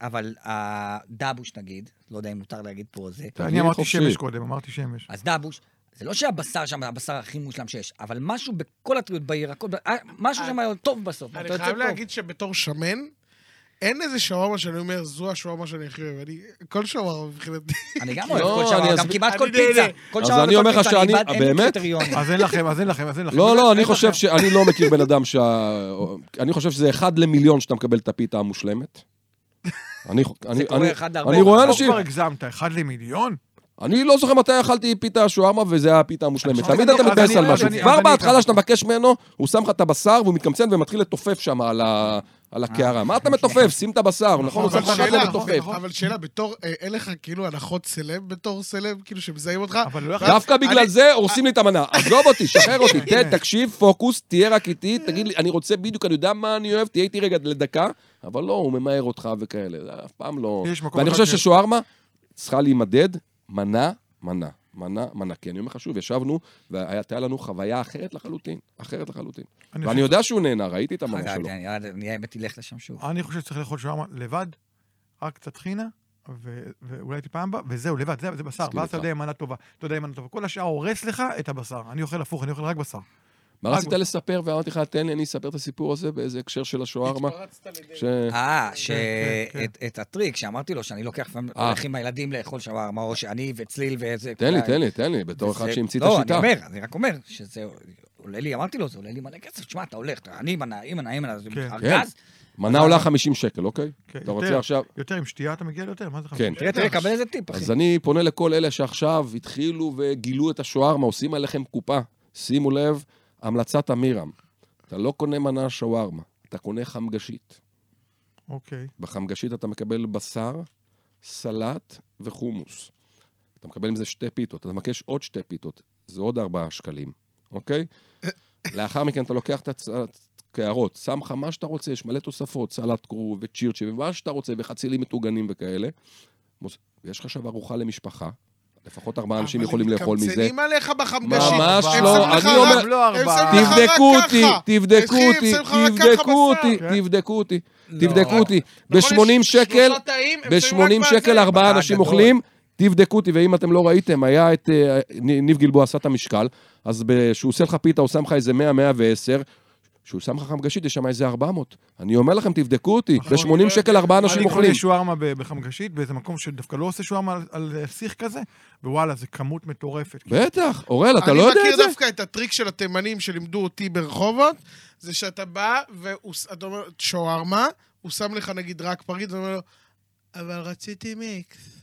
אבל הדבוש נגיד, לא יודע אם מותר להגיד פה זה, אני אמרתי חופשי. שמש קודם, אמרתי שמש. אז דבוש, זה לא שהבשר שם הבשר הכי מושלם שיש, אבל משהו בכל הטריות בירקות, אה, משהו שם טוב בסוף. אני חייב. להגיד שבתור שמן, אין איזה שווארמה שאני אומר, זו השווארמה שאני הכי אוהב. אני, כל שווארמה מבחינתי. אני גם אוהב לא, כל אני שעבר, גם כמעט אני כל. פיצה. כל אני וכל אומר לך פיצה, שאני- איבד- אין? קריטריונים. אז אין לכם, אז אין לכם, אז אין לכם. לא, לא, אני חושב. שאני לא מכיר בן אדם שה... אני חושב שזה אחד למיליון שאתה מקבל את הפיתה המושלמת. אני, אני, אני. אני רואה אנשים, כבר הגזמת, אחד למיליון? אני לא זוכר מתי אכלתי פיתה שווארמה וזה היה הפיתה המושלמת. תמיד אני- אתה מתבאס אני- על משהו. אני- כבר אני בהתחלה. שאתה מבקש ממנו, הוא שם לך את הבשר והוא מתקמצן ומתחיל לתופף שם על ה- על הקערה. מה אתה מתופף? שים את הבשר, נכון? הוא שם שאלה, לתופף. אבל שאלה, בתור, אה, אין לך כאילו הנחות סלב בתור סלב, כאילו שמזהים אותך? לא. דווקא בגלל זה הורסים לי את המנה. עזוב אותי, [laughs] שחרר אותי. תן, תקשיב, פוקוס, תהיה רק איתי, תגיד לי, אני רוצה בדיוק, אני יודע מה אני אוהב, תהיה איתי רגע לדקה, אבל לא, הוא ממהר אותך וכאלה, אף פעם לא... ואני חושב ש- ששווארמה צריכה להימדד מנה, מנה. מנה, כי אני אומר לך שוב, ישבנו, והייתה לנו חוויה אחרת לחלוטין, אחרת לחלוטין. אני ואני חושב- יודע שהוא נהנה, ראיתי את המנה שלו. אני- אני האמת תלך לשם שוב. אני חושב שצריך לאכול שווארמה לבד, רק קצת חינה, ו- ואולי טיפה אמבה, וזהו, לבד, זה, זה בשר. ואז אתה. יודע אם מנה טובה. אתה יודע אם מנה טובה. כל השאר הורס לך את הבשר. אני אוכל הפוך, אני אוכל רק בשר. מה רצית לספר, ואמרתי לך, תן לי, אני אספר את הסיפור הזה באיזה הקשר של השווארמה. התפרצת. ש- אה, כן, כן. שאת את הטריק שאמרתי לו, שאני לוקח לפעמים, אה. הולך עם הילדים לאכול שווארמה, או שאני וצליל ואיזה... תן לי, תן לי, תן לי, בתור אחד שהמציא את לא, השיטה. אני אומר, אני רק אומר, שזה עולה לי, אמרתי לו, זה עולה לי מלא כסף, תשמע, אתה הולך, אני מנה, היא מנה, היא מנה, זה כן. ארגז. מנה עולה 50 שקל, אוקיי? כן, אתה רוצה. עכשיו... יותר, עם שתייה אתה מגיע ליותר, מה זה כן. חמישים? תראה, תראה, קבל איזה טיפ, אחי. אז אני פונה לכל אלה שעכשיו התחילו וגילו את השווארמה, עושים עליכם קופה. שימו לב, המלצת אמירם. אתה לא קונה מנה שווארמה, אתה קונה חמגשית. אוקיי. בחמגשית אתה מקבל בשר, סלט וחומוס. אתה מקבל עם זה שתי פיתות, אתה מבקש עוד שתי פיתות, זה עוד ארבעה שקלים, אוקיי? [coughs] לאחר מכן אתה לוקח את הקערות, שם לך מה שאתה רוצה, יש מלא תוספות, סלט כרוב וצ'ירצ'י ומה שאתה רוצה, וחצילים מטוגנים וכאלה. ויש לך עכשיו ארוחה למשפחה, לפחות ארבעה אנשים אבל יכולים הם לאכול מזה. מקמצנים עליך בחמגשית. ממש הם לא, אני אומר- רק- לא הם ארבעה. שמים לך רק תבדקו. אותי, תבדקו אחי, הם אותי, תבדקו. אותי. תבדקו אותי, לא. תבדקו אותי. נכון, ב-80 יש שקל, שלושה תאים, הם שמים רק ב-80 שקל. ארבעה אה, אנשים. אוכלים, תבדקו אותי, ואם אתם לא ראיתם, היה את אה, ניב גלבוע עשה את המשקל, אז כשהוא עושה לך פיתה, הוא שם לך איזה 100, 110, כשהוא שם חמגשית, יש שם איזה 400. אני אומר לכם, תבדקו אותי, נכון, ב-80 שקל ארבעה אנשים אני אוכלים. קונה שווארמה ב- בחמגשית, באיזה מקום שדווקא לא עושה שווארמה על- שיח כזה, ווואלה, זה כמות מטורפת. בטח, אוראל, אתה לא יודע אני את זה? מכיר דווקא את הטריק של התימנים שלימדו אותי ברחובות, זה שאתה בא ואתה אומר, שווארמה, הוא שם לך נגיד רק פריט, ואומר לו, אבל רציתי מיקס.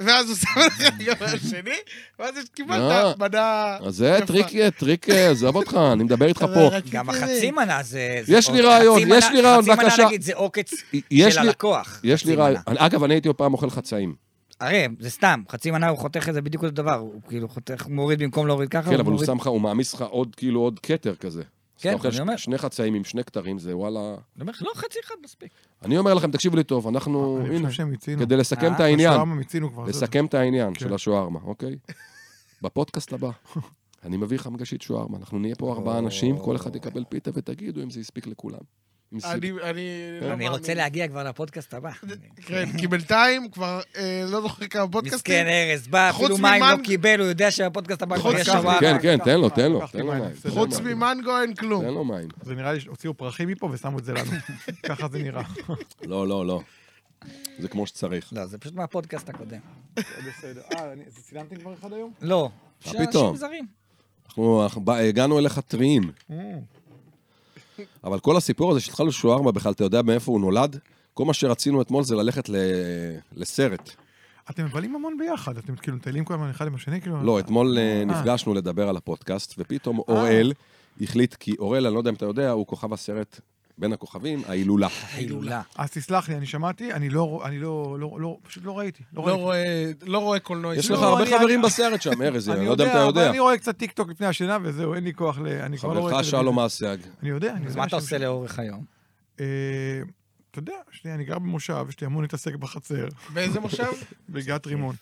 ואז הוא שם לך גם השני, ואז לא. קיבלת מנה... אז זה. טריק, טריק, אה, עזוב אותך, אני מדבר איתך פה. גם החצי מנה זה... יש לי עוד- רעיון, חצי יש מנה- לי רעיון, חצי בבקשה. מנה נגיד זה עוקץ יש של לי- הלקוח. יש לי חצי רעיון. מנה. אגב, אני הייתי פעם אוכל חצאים. הרי, זה סתם, חצי מנה הוא חותך את זה בדיוק אותו דבר, הוא כאילו חותך, מוריד במקום להוריד ככה, כן, אבל הוא שם לך, הוא מעמיס לך עוד, כאילו, עוד כתר כזה. כן, אני אומר. שני חצאים עם שני כתרים, זה וואלה... אני אומר לך, לא, חצי אחד מספיק. אני אומר לכם, תקשיבו לי טוב, אנחנו, אני חושב שהם מיצינו. כדי לסכם אה, את העניין, השווארמה מיצינו כבר. לסכם את העניין כן. של השווארמה, אוקיי? [laughs] בפודקאסט הבא, אני מביא לך מגשית שווארמה, אנחנו נהיה פה ארבעה אנשים, כל אחד יקבל פיתה ותגידו אם זה הספיק לכולם. אני... אני לא אני רוצה. להגיע כבר לפודקאסט הבא. כן, כי בינתיים כבר אה, לא זוכר כמה פודקאסטים. מסכן ארז, בא, אפילו מים לא קיבל, הוא יודע שהפודקאסט הבא כבר ככה, שבוע. כן. כן, תן לו, תן לו, תן לו מים. חוץ. ממנגו אין כלום. תן לו מים. זה נראה לי שהוציאו פרחים מפה ושמו את זה לנו. [laughs] ככה זה נראה. לא, לא, לא. זה כמו שצריך. לא, זה פשוט מהפודקאסט הקודם. בסדר. אה, צילמתם כבר אחד היום? לא. מה פתאום? אנחנו הגענו אליך טריים. אבל כל הסיפור הזה שהתחלנו שוארמה בכלל, אתה יודע מאיפה הוא נולד? כל מה שרצינו אתמול זה ללכת ל... לסרט. אתם מבלים המון ביחד, אתם כאילו מטיילים כל הזמן אחד עם השני, כאילו... לא, אתמול אה, נפגשנו לדבר על הפודקאסט, ופתאום אוראל החליט, כי אוראל, אני לא יודע אם אתה יודע, הוא כוכב הסרט בין הכוכבים, ההילולה. הילולה. אז תסלח לי, אני שמעתי, אני לא, אני לא, לא, לא, פשוט לא ראיתי. לא לא ראיתי. רואה- לא רואה קולנוע יש. לך הרבה אני- חברים אני- בסרט שם, ארז, אני לא יודע אם אתה יודע. אני רואה קצת טיקטוק לפני השינה וזהו, אין לי כוח ל... אני כבר לא רואה... חברך. שלום אסייג. אני יודע, אני יודע. אז מה אתה שאני- עושה לאורך היום? אה, אתה יודע, שנייה, אני גר במושב, יש לי המון להתעסק בחצר, באיזה מושב? בגת רימון.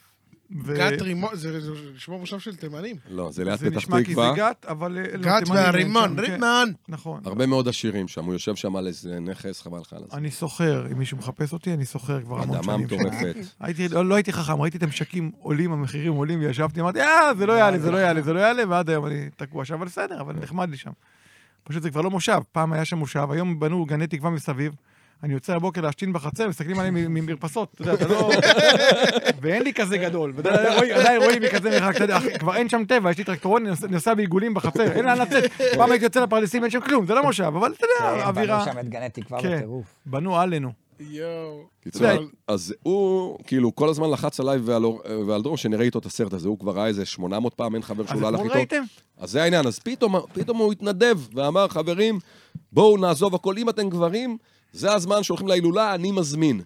ו- גת רימון, זה זה נשמע מושב של תימנים. לא, זה ליד זה פתח נשמע כי זה תקווה. גת, אבל... אה, לא, גת והרימון, כן. רימון. נכון. הרבה מאוד עשירים שם, הוא יושב שם על איזה נכס, חבל לך על זה. אני סוחר, אם מישהו מחפש אותי, אני סוחר כבר המון אדמה שנים. מטורפת. [laughs] הייתי, לא, לא הייתי חכם, ראיתי את המשקים עולים, המחירים עולים, וישבתי, אמרתי, אה, זה לא יעלה, זה לא יעלה, זה לא יעלה, ועד היום אני תקוע שם, אבל בסדר, אבל נחמד לי שם. פשוט זה כבר לא מושב, פעם היה שם מושב, היום בנו גני תקווה מסביב. אני יוצא בבוקר להשתין בחצר, מסתכלים עליהם ממרפסות, אתה יודע, אתה לא... [laughs] ואין לי כזה גדול, ועדיין רואים- עדיין רואים מרחק, אתה יודע, אח, כבר אין שם טבע, יש לי טרקטורון, אני נוסע- בעיגולים בחצר, אין לאן לצאת. פעם הייתי יוצא לפרדסים, אין שם כלום, זה לא מושב, אבל אתה יודע, כן, אווירה... בנו שם את גני תקווה כן. בטירוף. בנו עלינו. יואו. אז הוא, כאילו, כל הזמן לחץ עליי ועל ועל דרור שנראה איתו את הסרט הזה, הוא כבר ראה איזה 800 פעם, אין חבר שהוא לא הלך איתו. ראיתם? אז זה העניין, אז פתאום, פתאום הוא התנדב ואמר, חברים, בואו נעזוב הכל, אם אתם גברים, זה הזמן שהולכים להילולה, אני מזמין.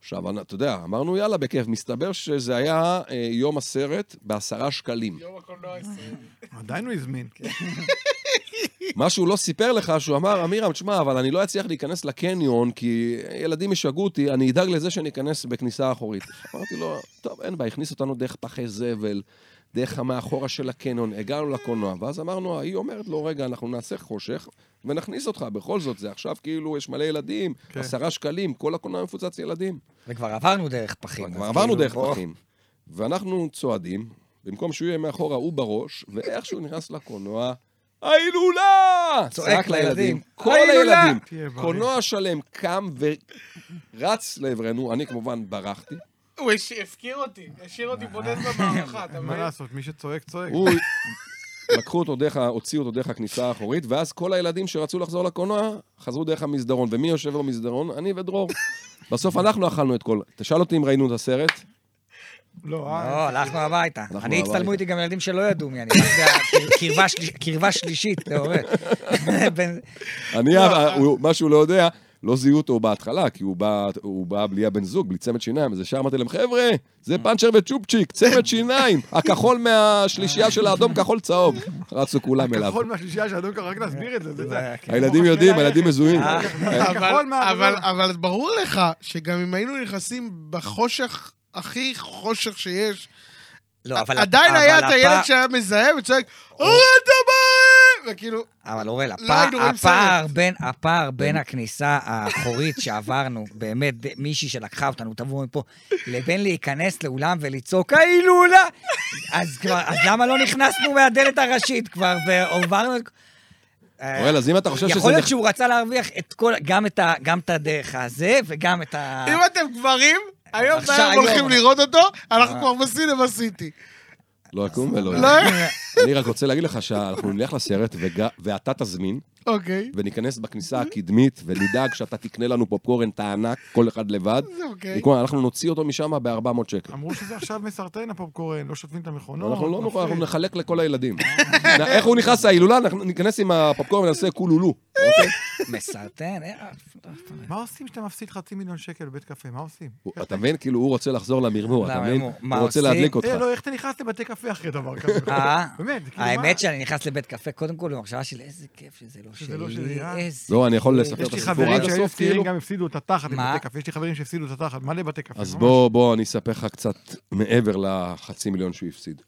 עכשיו, אתה יודע, אמרנו, יאללה, בכיף. מסתבר שזה היה אה, יום הסרט בעשרה שקלים. יום הקולנוע הישראלי. עדיין הוא הזמין. [laughs] מה שהוא לא סיפר לך, שהוא אמר, אמירם, תשמע, אבל אני לא אצליח להיכנס לקניון, כי ילדים ישגעו אותי, אני אדאג לזה שאני אכנס בכניסה האחורית. אמרתי לו, טוב, אין בעיה, הכניס אותנו דרך פחי זבל, דרך המאחורה של הקניון, הגענו לקולנוע, ואז אמרנו, היא אומרת לו, רגע, אנחנו נעשה חושך, ונכניס אותך, בכל זאת, זה עכשיו כאילו, יש מלא ילדים, כן. עשרה שקלים, כל הקולנוע מפוצץ ילדים. וכבר עברנו דרך פחים. כבר עברנו כאילו, דרך בוא- פחים. ואנחנו צועדים, במקום שהוא יהיה מאחורה, הוא בראש, ואיכשהו נכנס לקולנוע, ההילולה! צועק לילדים, כל! הילדים. קולנוע שלם קם ורץ לעברנו, אני כמובן ברחתי. הוא הפקיר אותי, השאיר אותי בודד במערכה, אתה מה מבין? לעשות, מי שצועק, צועק. הוא... לקחו אותו דרך, הוציאו אותו דרך הכניסה האחורית, ואז כל הילדים שרצו לחזור לקולנוע, חזרו דרך המסדרון. ומי יושב במסדרון? אני ודרור. בסוף אנחנו אכלנו את כל... תשאל אותי אם ראינו את הסרט. לא, לא, אה, הלכנו הביתה. אני הצטלמו. איתי גם ילדים שלא ידעו מי אני. קרבה שליש- קרבה שלישית, אתה רואה. אני, הוא- מה שהוא לא יודע, לא זיהו אותו בהתחלה, כי הוא בא, הוא בא בלי הבן זוג, בלי צמד שיניים, אז ישר אמרתי להם, חבר'ה, זה פאנצ'ר וצ'ופצ'יק, צמד שיניים, [laughs] הכחול מהשלישייה של האדום, כחול צהוב. רצו כולם אליו. כחול מהשלישייה של אדום, רק להסביר את זה. זה. כן. הילדים יודעים, הילדים מזוהים. אה, אבל- מה- אבל- אבל ברור לך שגם אם היינו נכנסים בחושך, הכי חושך שיש, לא, אבל... עדיין אבל היה את הפ- הילד שהיה מזהה וצועק, אורן דברי! וכאילו, אבל אורל, לא הפער-. בין, הפער בין הכניסה האחורית שעברנו, [laughs] באמת, מישהי שלקחה אותנו, תבואו מפה, לבין להיכנס לאולם ולצעוק, ההילולה! אז כבר, אז למה לא נכנסנו מהדלת הראשית כבר, ועברנו... אוראל, אז אם אתה חושב שזה... יכול להיות שהוא רצה להרוויח את כל, גם את ה- גם את הדרך הזה, וגם את ה... אם אתם גברים, היום בערב. הולכים לראות אותו, אנחנו כבר בסינמה סיטי. לא יקום ולא לא. אני רק רוצה להגיד לך שאנחנו נלך לסרט, ואתה תזמין, אוקיי, וניכנס בכניסה הקדמית, ונדאג שאתה תקנה לנו פופקורן תענק, כל אחד לבד. זה אוקיי. וכמו, אנחנו נוציא אותו משם ב-400 שקל. אמרו שזה עכשיו מסרטן הפופקורן, לא שוטפים את המכונות. אנחנו לא נוכל, אנחנו. נחלק לכל הילדים. איך הוא נכנס להילולה? אנחנו ניכנס עם הפופקורן ונעשה קולולו. אוקיי? מסרטן, אה, מה עושים כשאתה מפסיד חצי מיליון שקל בבית קפה? מה עושים? אתה מבין? כאילו, הוא רוצה לחזור למרמור, אתה מבין? הוא- רוצה? להדליק אותך. אה, לא, איך אתה נכנס לבתי קפה אחרי דבר כזה? אה? באמת, כאילו, האמת? שאני נכנס לבית קפה, קודם כל במחשבה של איזה כיף שזה לא שזה לא שלי, אה? לא, אני יכול. לספר יש את לי הסיפור חברים עד שהיו הסוף, צעירים כאילו. גם הפסידו את התחת מה? לבתי קפה. יש לי חברים שהפסידו את התחת, מלא בתי קפה. אז. בוא, בוא, אני אספר לך קצת מעבר לחצי מיליון שהוא הפסיד.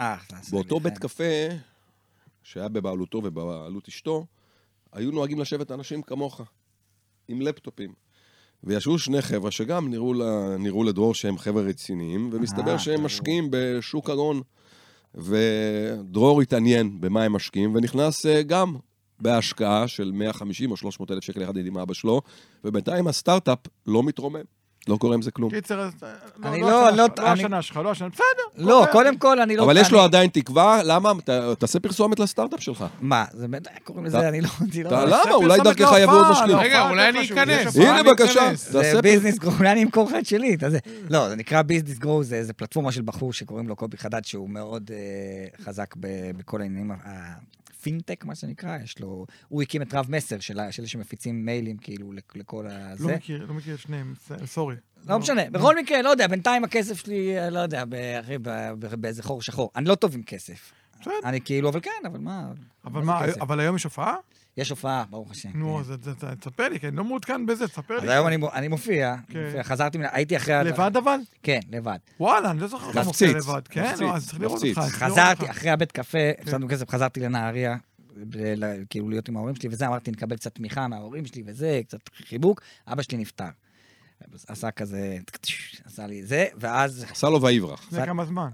אה, באותו לי, בית. קפה, שהיה בבעלותו ובבעלות אשתו, היו נוהגים לשבת אנשים כמוך, עם לפטופים. וישבו שני חבר'ה שגם נראו, לה, נראו לדרור שהם חבר'ה רציניים, ומסתבר אה, שהם. משקיעים בשוק ההון. ודרור התעניין במה הם משקיעים, ונכנס אה, גם בהשקעה של 150 או 300 אלף שקל יחד עם אבא שלו, ובינתיים הסטארט-אפ לא מתרומם, לא קורה עם זה כלום. קיצר, אז, אני לא, לא- השנה לא- שלך, לא השנה שלך, לא השנה, בסדר. לא, קודם כל, אני לא... אבל יש לו עדיין תקווה, למה? ת- תעשה פרסומת לסטארט-אפ שלך. מה, זה באמת, קוראים אתה- לזה, אני לא... לא- למה? אולי דרכך יבואו עוד משקיעים. רגע, אולי אני אכנס. הנה, אני בבקשה. זה ביזנס גרו, אולי אני אמכור לך את שלי. לא, זה נקרא ביזנס גרו, זה זה פלטפורמה של בחור שקוראים לו קובי חדד, שהוא מאוד אה, חזק בכל העניינים, הפינטק, מה שנקרא, יש לו, הוא הקים את רב מסר, של אלה שמפיצים מיילים, כאילו, לכ- לכל לא הזה. מכיר, לא מכיר את שניהם, sorry. לא משנה, בכל מקרה, לא יודע, בינתיים הכסף שלי, אה, לא יודע, אחי, באיזה חור שחור. אני לא טוב עם כסף. בסדר. אני כאילו, אבל כן, אבל מה... אבל מה? אבל היום יש הופעה? יש הופעה, ברוך השם. נו, כן. אז אז- אז תספר לי, כי אני לא מעודכן בזה, תספר אז לי. היום אני מופיע, כן. מופיע, חזרתי, הייתי אחרי... לבד אבל? כן, לבד. וואלה, אני לא זוכר אותך מופיע לבד. כן, לא, אז צריך לראות. אותך. חזרתי. אחרי הבית קפה, כן. הפסדנו כסף, חזרתי לנהריה, כאילו להיות עם ההורים שלי וזה, אמרתי, נקבל קצת תמיכה מההורים שלי וזה, קצת חיבוק, אבא שלי נפטר. עשה כזה, עשה לי זה, ואז עשה לו ויברח. לפני כמה זמן.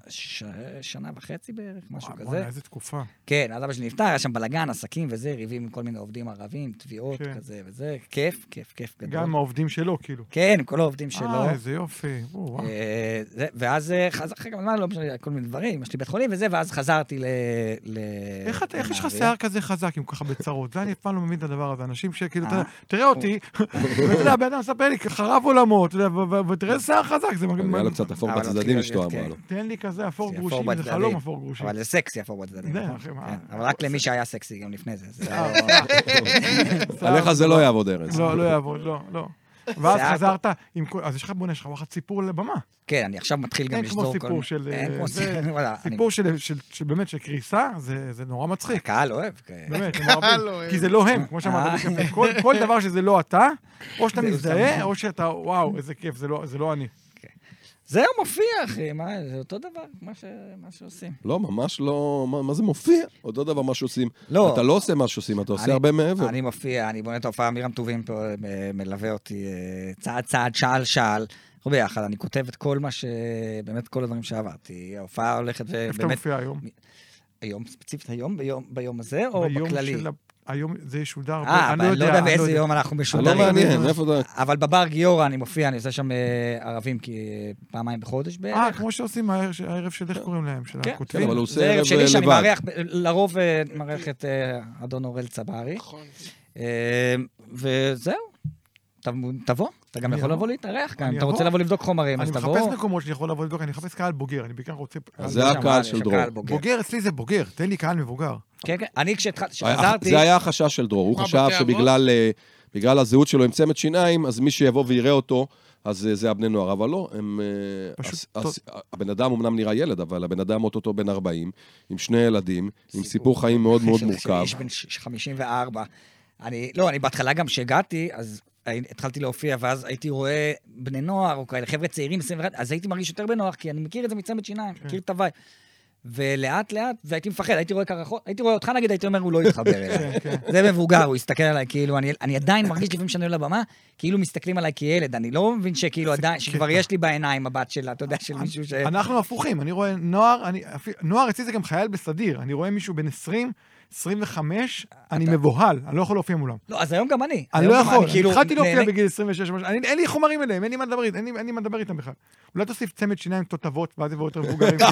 שנה וחצי בערך, משהו וואי, כזה. בואנה, איזה תקופה. כן, אז אבא שלי נפטר, היה שם בלאגן, עסקים וזה, ריבים עם כל מיני עובדים ערבים, תביעות כן. כזה וזה, כיף, כיף, כיף גדול. גם העובדים שלו, כאילו. כן, כל העובדים שלו. אה, איזה יופי. אה, זה- ואז אה, חזר, אחרי כמה זמן, לא משנה, כל מיני דברים, יש לי בית חולים וזה, ואז חזרתי ל... איך יש לך. שיער כזה חזק עם כל כך בצרות? זה אני אף פעם לא מבין את הדבר הזה. אנשים שכאילו, אה. תראה אותי, [laughs] ואתה יודע, הבן אדם מספר לי, חרב עולמות, אתה יודע, ותראה איזה שיער חזק. זה מגניב. היה לו קצת אפור אבל בצדדים, אשתו להיות, אמרה כן. לו. תן לי כזה אפור גרושים, אפור זה. חלום אפור גרושים. אבל זה סקסי אפור בצדדים, זה, נכון? כן, אבל רק למי שהיה סקסי גם לפני זה. זה- [laughs] [laughs] עליך זה לא יעבוד, ארז. לא, לא יעבוד, לא, לא. [laughs] ואז חזרת עם כל... אז יש לך, בוא'נה, יש לך וואחד סיפור לבמה. כן, אני עכשיו מתחיל גם אין לשזור כל... סיפור של... אין אה, כמו זה- סיפור, [laughs] וואלה, אני- סיפור של- של- של באמת, של קריסה, זה זה נורא מצחיק. הקהל אוהב. כן. באמת, הם [laughs] אוהבים. כי זה לא הם, כמו שאמרת. אה. כל- כל דבר שזה לא אתה, או שאתה מזדהה, אתה- או שאתה, וואו, איזה כיף, זה לא- זה לא אני. זהו, מופיע, אחי, מה, זה אותו דבר, מה ש- מה שעושים. לא, ממש לא, מה, מה זה מופיע? אותו דבר מה שעושים. לא. אתה לא עושה מה שעושים, אתה עושה אני- הרבה מעבר. אני מופיע, אני בונה את ההופעה, מירם טובים פה אה, מלווה אותי אה, צעד צעד, שעל שעל. אנחנו ביחד, אני כותב את כל מה ש... באמת כל הדברים שעברתי. ההופעה הולכת איפה אתה ובאמת... מופיע היום? היום, ספציפית היום, ביום, ביום הזה, או ביום בכללי? של ה- היום זה ישודר. אה, אני לא יודע אני באיזה יודע. יום אנחנו לא משודרים. מעניין, איפה אתה... אבל בבר גיורא אני מופיע, אני עושה שם אה, ערבים אה, פעמיים בחודש בערך. אה, כמו שעושים הערב של- איך קוראים להם, של כן, כן, הכותבים. אבל הוא עושה זה ערב ערב שלי שאני לבד. מארח, לרוב אה, מארח את אה, אדון אוראל צברי. נכון. אה, וזהו, תבוא, אתה גם אני יכול. לבוא להתארח אני אם אתה רוצה. לבוא לבדוק חומרים, אז אני תבוא. מחפש מקומות שאני יכול לבוא לבדוק, אני מחפש קהל בוגר, אני בעיקר רוצה... זה הקהל של דרור. בוגר. אצלי זה בוגר, תן לי קהל מבוגר. כן, כן, אני כשחזרתי, זה היה החשש של דרור, הוא חשב? שבגלל אה, הזהות שלו עם צמד שיניים, אז מי שיבוא ויראה אותו, אז אה, זה הבני נוער. אבל לא, הם... אה, פשוט טוב. הבן אדם אמנם נראה ילד, אבל הבן אדם אוטוטו בן 40, עם שני ילדים, עם סיפור חיים מאוד [laughs] מאוד מורכב. איש בן ש- 54. אני, לא, אני בהתחלה גם כשהגעתי, אז התחלתי להופיע, ואז הייתי רואה בני נוער, או כאלה, חבר'ה צעירים, 21, אז הייתי מרגיש יותר בנוח, כי אני מכיר את זה מצמד שיניים, כן. מכיר את הוואי. ולאט לאט, והייתי מפחד, הייתי רואה קרחות, הייתי רואה אותך נגיד, הייתי אומר, הוא לא יתחבר אליי. כן, זה מבוגר, הוא הסתכל עליי, כאילו, אני, אני עדיין מרגיש לפעמים שאני עולה לבמה, כאילו מסתכלים עליי כילד, אני לא מבין שכאילו עדיין, שכבר. יש לי בעיניים מבט שלה, אתה יודע, של מישהו ש... אנחנו הפוכים, אני רואה נוער, אני, נוער אצלי זה גם חייל בסדיר, אני רואה מישהו בן 20, 25, אני מבוהל, אני לא יכול להופיע מולם. לא, אז היום גם אני. אני לא יכול, כאילו התחלתי להופיע בגיל 26, משהו, אני- אין לי חומרים אליהם, אין לי מה לדבר איתם, אין לי- מה לדבר איתם בכלל. אולי תוסיף צמד שיניים תותבות, ואז יבואו יותר מבוגרים. [laughs]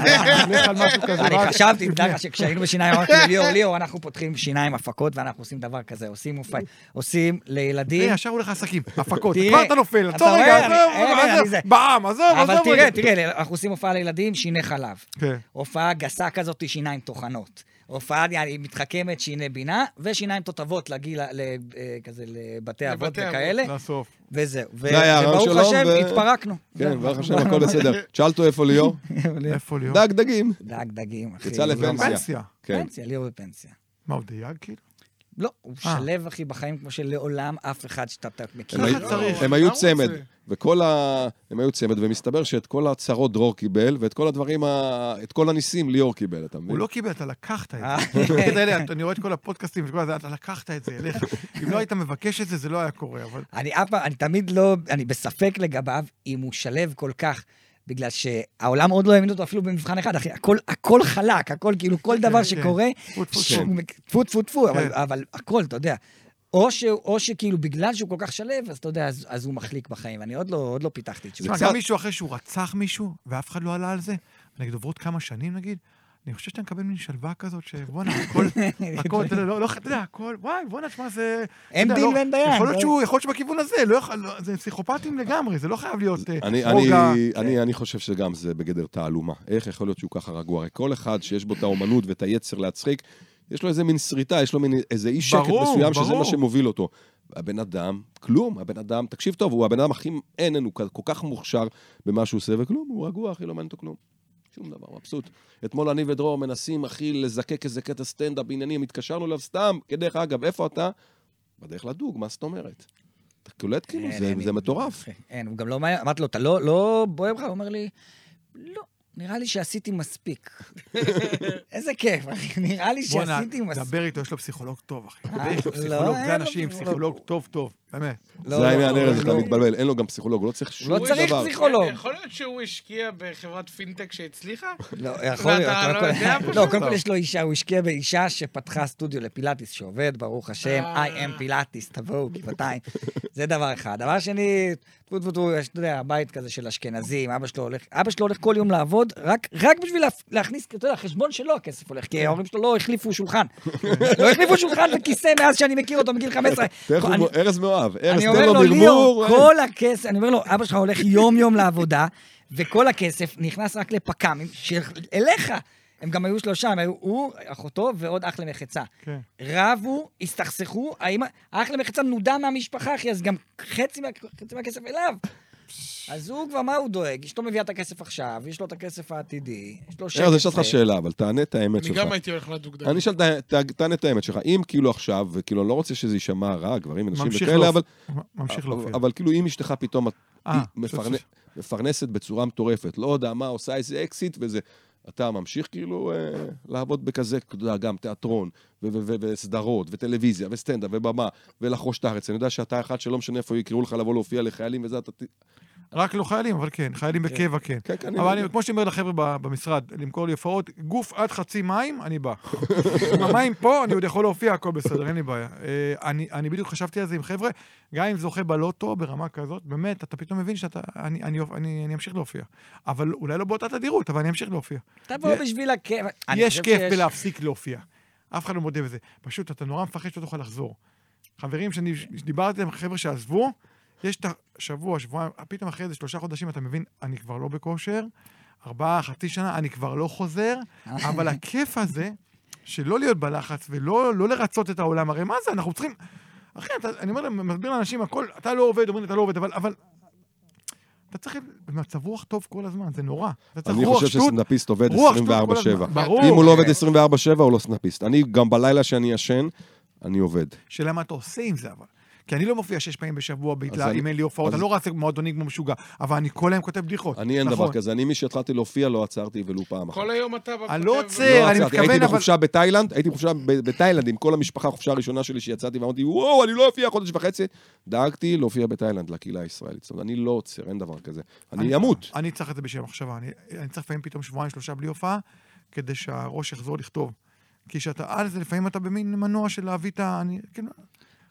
אני חשבתי, שכשהיינו בשיניים אמרתי לליאור, ליאור, אנחנו פותחים שיניים הפקות ואנחנו עושים דבר כזה, עושים לילדים. תראה, ישר הולך לעסקים, הפקות, כבר אתה נופל, עצור רגע, עזוב, אין, עזוב. בעם, עזוב, אבל תראה. תראה, אנחנו עושים הופעה לילדים, שיני חלב. כן. הופעה גסה כזאת, שיניים טוחנות. הופעה יעני, מתחכמת, שיני בינה, ושיניים תותבות לגיל, אה, כזה לבתי אבות. וכאלה, לסוף. וזהו. זה היה הרעיון וברוך שלו, השם, ו- התפרקנו. כן. ברוך השם, הכל [laughs] בסדר. תשאל אותו איפה ליאור. [laughs] איפה ליאור? דג דגים. דג דגים, אחי. יצא לא לפנסיה. פנסיה. כן. פנסיה, ליאור בפנסיה. מה, הוא דייג כאילו? לא, הוא אה. שלב, אחי, בחיים כמו שלעולם אף אחד שאתה אתה מכיר. הם- צריך. הם היו צמד? וכל ה... הם היו צמד, ומסתבר שאת כל הצרות דרור קיבל, ואת כל הדברים, ה... את כל הניסים ליאור קיבל, אתה מבין? הוא לא קיבל, אתה לקחת את אה. זה. אתה יודע, אני רואה את כל הפודקאסטים וכל הזה, אתה לקחת את זה אליך. אם לא היית מבקש את זה, זה לא היה קורה, אבל... אני אף פעם, אני תמיד לא, אני בספק לגביו אם הוא שלב כל כך, בגלל שהעולם עוד לא האמין אותו אפילו במבחן אחד, אחי. הכל, הכל חלק, הכל, כאילו, כל דבר כן. שקורה, טפו, טפו, טפו. אבל, כן. אבל הכל, אתה יודע. או, ש, או שכאילו, בגלל שהוא כל כך שלב, אז אתה יודע, אז, אז הוא מחליק בחיים. אני עוד לא, עוד לא פיתחתי תשובה. תשמע, קצת- גם מישהו אחרי שהוא רצח מישהו, ואף אחד לא עלה על זה, נגיד עוברות כמה שנים נגיד, אני חושב שאתה מקבל מין שלווה כזאת, שבואנה, [laughs] הכל, הכל, אתה יודע, לא, לא, אתה יודע, הכל, וואי, בואנה, תשמע, זה... אין דין לא- ואין דיין. יכול להיות לא- שהוא, יכול להיות שבכיוון הזה, לא יכול, זה פסיכופטים לגמרי, זה לא חייב להיות אה, רוגע. אני, אני, חושב שגם זה בגדר תעלומה. איך יכול להיות שהוא ככה רגוע? הרי כל אחד שיש בו את האומנות ואת היצר להצחיק, יש לו איזה מין שריטה, יש לו מין איזה אי שקט ברור, מסוים, שזה. מה שמוביל אותו. הבן אדם, כלום, הבן אדם, תקשיב טוב, הוא הבן אדם הכי אין, הוא כל כך מוכשר במה שהוא עושה, וכלום, הוא רגוע, אחי, לא מעניין אותו כלום. שום דבר, מבסוט. אתמול אני ודרור מנסים, אחי, לזקק איזה קטע סטנדאפ בעניינים, התקשרנו אליו סתם, כדרך אגב, איפה אתה? בדרך לדוג, מה זאת אומרת? אתה קולט כאילו, אין, זה- אין, זה אין. מטורף. אין, הוא גם לא אמרתי לו, אתה לא, לא בוער בך? הוא אומר לי, לא, נראה לי שעשיתי מספיק. [laughs] איזה כיף, אחי, נראה לי בואנה, שעשיתי מספיק. דבר איתו, יש לו פסיכולוג טוב, אחי. אה, יש לו לא, פסיכולוג, זה אנשים, פסיכולוג. פסיכולוג טוב טוב, באמת. לא, זה העניין, לא, ארז, אתה לא. מתבלבל, אין לו גם פסיכולוג, הוא לא צריך שום לא דבר. צריך פסיכולוג. יכול להיות שהוא השקיע בחברת פינטק שהצליחה? לא, יכול להיות. ואתה לא כל- יודע לא, פשוט? קודם כל יש לו אישה, הוא השקיע באישה שפתחה סטודיו לפילאטיס שעובד, ברוך השם, אה. I am פילאטיס, תבואו, גבעתיים. זה דבר אחד. דבר שני, טפו טפו טפו, יש, אתה יודע, בית כזה של אשכנזים, אבא שלו הולך, אבא שלו הולך כל יום לעבוד, רק, רק בשביל להכניס, אתה יודע, חשבון שלו הכסף הולך, כי ההורים שלו לא החליפו שולחן. לא החליפו שולחן וכיסא מאז שאני מכיר אותו מגיל 15. תראה איך אני- ארז מאוהב, ארז, אני תן אומר לו לו, ליאור. אה. כל הכסף, אני אומר לו, אבא שלך הולך יום-יום לעבודה, וכל הכסף נכנס רק לפק"ם, של- אליך. הם גם היו שלושה, הם היו הוא, אחותו ועוד אח למחצה. כן. רבו, הסתכסכו, האח למחצה נודע מהמשפחה, אחי, אז גם חצי, מה, חצי מהכסף אליו. אז הוא כבר, מה הוא דואג? אשתו מביאה את הכסף עכשיו, יש לו את הכסף העתידי, יש לו שקט. ארז, יש לך. שאלה, אבל תענה את האמת אני שלך. גם הייתי הולך לדוגדג. אני אשאל, תענה את האמת שלך. אם כאילו עכשיו, וכאילו, אני לא רוצה שזה יישמע רע, גברים, אנשים וכאלה. אבל... ממשיך להופיע. אבל כאילו, אם אשתך פתאום אה. מפרנסת בצורה מטורפת, לא יודע מה, עושה איזה אקזיט וזה... אתה ממשיך כאילו אה, לעבוד בכזה, אתה יודע, גם תיאטרון, וסדרות, וטלוויזיה, וסטנדאפ, ובמה, ולחוש את הארץ. אני יודע שאתה אחד שלא משנה איפה יקראו לך לבוא להופיע לחיילים וזה, אתה... רק לא חיילים, אבל כן, חיילים בקבע כן. כן, כן, אבל אני... כמו שאני אומר לחבר'ה במשרד, למכור לי הופעות, גוף עד חצי מים, אני בא. אם המים פה, אני עוד יכול להופיע, הכל בסדר, אין לי בעיה. אה, אני, אני בדיוק חשבתי על זה עם חבר'ה, גם אם זוכה בלוטו ברמה כזאת, באמת, אתה פתאום מבין שאתה, אני, אני, אני, אני אמשיך להופיע. אבל אולי לא באותה תדירות, אבל אני אמשיך להופיע. תבוא בשביל הכיף. יש כיף בלהפסיק להופיע. אף אחד לא מודה בזה. פשוט, אתה נורא מפחד שאתה תוכל לחזור. חברים שאני דיברתי עם חבר'ה שעזבו, יש את השבוע, שבועיים, פתאום אחרי איזה שלושה חודשים אתה מבין, אני כבר לא בכושר, ארבעה, חצי שנה, אני כבר לא חוזר, אבל הכיף הזה, שלא להיות בלחץ ולא לא לרצות את העולם, הרי מה זה, אנחנו צריכים... אחי, אתה, אני אומר, מסביר לאנשים, הכל, אתה לא עובד, אומרים לי, אתה לא עובד, אבל... אבל אתה צריך במצב רוח טוב כל הזמן, זה נורא. אני חושב שטות, שסנדאפיסט עובד רוח שטות כל 24/7. הזמן. ברור. אם הוא לא עובד 24/7, הוא לא סנדאפיסט. אני, גם בלילה שאני ישן, אני עובד. שאלה מה אתה עושה עם זה, אבל. כי אני לא מופיע שש פעמים בשבוע בהתלה, אז אני- אם אין לי הופעות, אני לא רץ מועדונים כמו משוגע, אבל אני כל היום כותב בדיחות. אני אין נכון. דבר כזה. אני, משהתחלתי להופיע, לא עצרתי ולו פעם אחת. כל היום אתה... אני לא כותב- עוצר, לא אני. מתכוון, הייתי אבל- בחופשה בתאילנד, הייתי בחופשה ב- בתאילנד עם כל המשפחה, החופשה הראשונה שלי שיצאתי ואמרתי, וואו, אני לא אופיע חודש וחצי. דאגתי להופיע בתאילנד לקהילה הישראלית. זאת אומרת, אני לא עוצר, אין דבר כזה. אני אמות. אני צריך את זה בשם מחשבה. אני, אני צריך לפעמים פתאום שבועיים, שלושה בלי הופעה, כדי שהראש יחזור לכתוב. כי כשאתה על זה, לפעמים אתה במין מנוע של להביא את ה... אני, כאילו,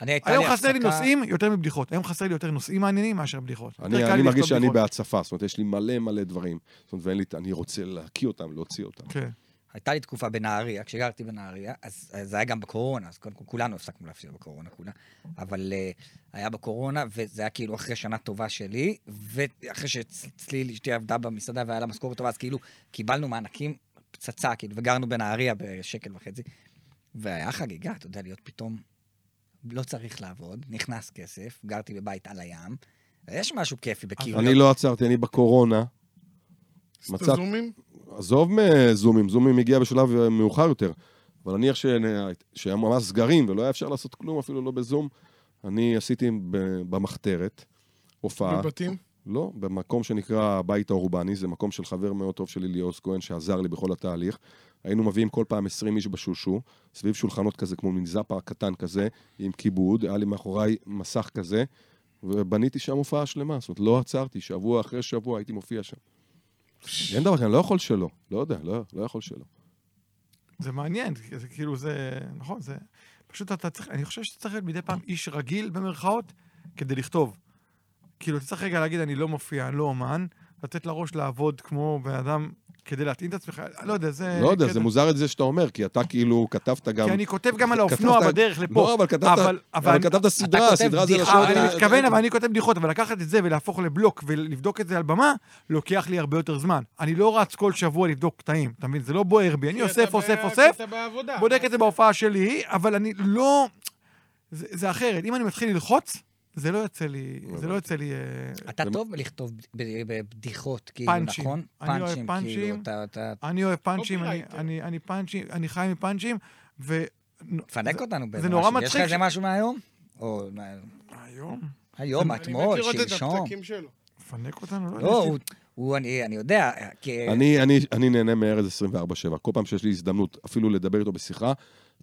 אני הייתה לי היום חסר לי נושאים יותר מבדיחות. היום חסר לי יותר נושאים מעניינים מאשר בדיחות. אני, מרגיש שאני בדיחות. בהצפה, זאת אומרת, יש לי מלא מלא דברים. זאת אומרת, ואין לי, אני רוצה להקיא אותם, להוציא אותם. כן. הייתה לי תקופה בנהריה, כשגרתי בנהריה, אז אז זה היה גם בקורונה, אז קודם כל כולנו הפסקנו להפסיד בקורונה, כולה. אבל uh, היה בקורונה, וזה היה כאילו אחרי שנה טובה שלי, ואחרי שאצלי אשתי עבדה במסעדה והיה לה משכורת טובה, אז כאילו קיבלנו מענקים פצצה, כאילו, וגרנו בנהריה בשקל וחצי. והיה חגיגה, אתה יודע, להיות פתאום... לא צריך לעבוד, נכנס כסף, גרתי בבית על הים. יש משהו כיפי בכאילו... אני לא עצרתי, אני בקורונה. עשית מצאת- זומים? עזוב מזומים, זומים הגיע בשלב אה, מאוחר יותר. אבל נניח ש- שהיה ממש סגרים ולא היה אפשר לעשות כלום, אפילו לא בזום, אני עשיתי במחתרת הופעה. בבתים? לא, במקום שנקרא הבית האורבני, זה מקום של חבר מאוד טוב שלי, ליאוס כהן, שעזר לי בכל התהליך. היינו מביאים כל פעם 20 איש בשושו, סביב שולחנות כזה, כמו מין זאפה קטן כזה, עם כיבוד, היה לי מאחוריי מסך כזה, ובניתי שם הופעה שלמה. זאת אומרת, לא עצרתי, שבוע אחרי שבוע הייתי מופיע שם. אין דבר כזה, אני לא יכול שלא. לא יודע, לא, לא יכול שלא. זה מעניין, זה, כאילו זה, נכון, זה... פשוט אתה צריך, אני חושב שאתה צריך להיות מדי פעם איש רגיל במרכאות כדי לכתוב. כאילו, אתה צריך רגע להגיד, אני לא מופיע, אני לא אומן, לתת לראש לעבוד כמו בן אדם כדי להתאים את עצמך, לא יודע, זה... לא יודע, קטע. זה מוזר את זה שאתה אומר, כי אתה כאילו כתבת גם... כי אני כותב גם על כתבת- האופנוע בדרך לפה. לא, אבל כתבת, אבל- אבל אבל- כתבת סדרה, כותב סדרה זה לשון... אני מתכוון, אבל אני כותב בדיחות, אבל לקחת את זה ולהפוך לבלוק ולבדוק את זה על במה, לוקח לי הרבה יותר זמן. אני לא רץ כל שבוע לבדוק קטעים, אתה מבין? זה לא בוער בי, אני אוסף, אוסף, אוסף. בודק את זה בהופעה שלי, אבל אני לא... זה, זה אחרת. אם אני מתחיל ללחוץ, זה לא יוצא לי... זה לא יוצא לי... אה, אתה זה- טוב בלכתוב ב- בבדיחות, כאילו, פאנצ'ים. נכון? אני אוהב כאילו, פאנצ'ים. אתה- אתה אני אוהב פאנצ'ים, אני. אני, אני פאנצ'ים, אני חי מפאנצ'ים, ו... תפנק אותנו באיזה זה נורא משהו. יש לך מצחיק איזה משהו מהיום? או היום? היום, אני מת אתמול, לראות את שלשום. הפתקים שלו. מפנק אותנו? לא, לא, הוא, אני אני יודע, כי... אני, אני, אני נהנה מארז 24/7. כל פעם שיש לי הזדמנות אפילו לדבר איתו בשיחה,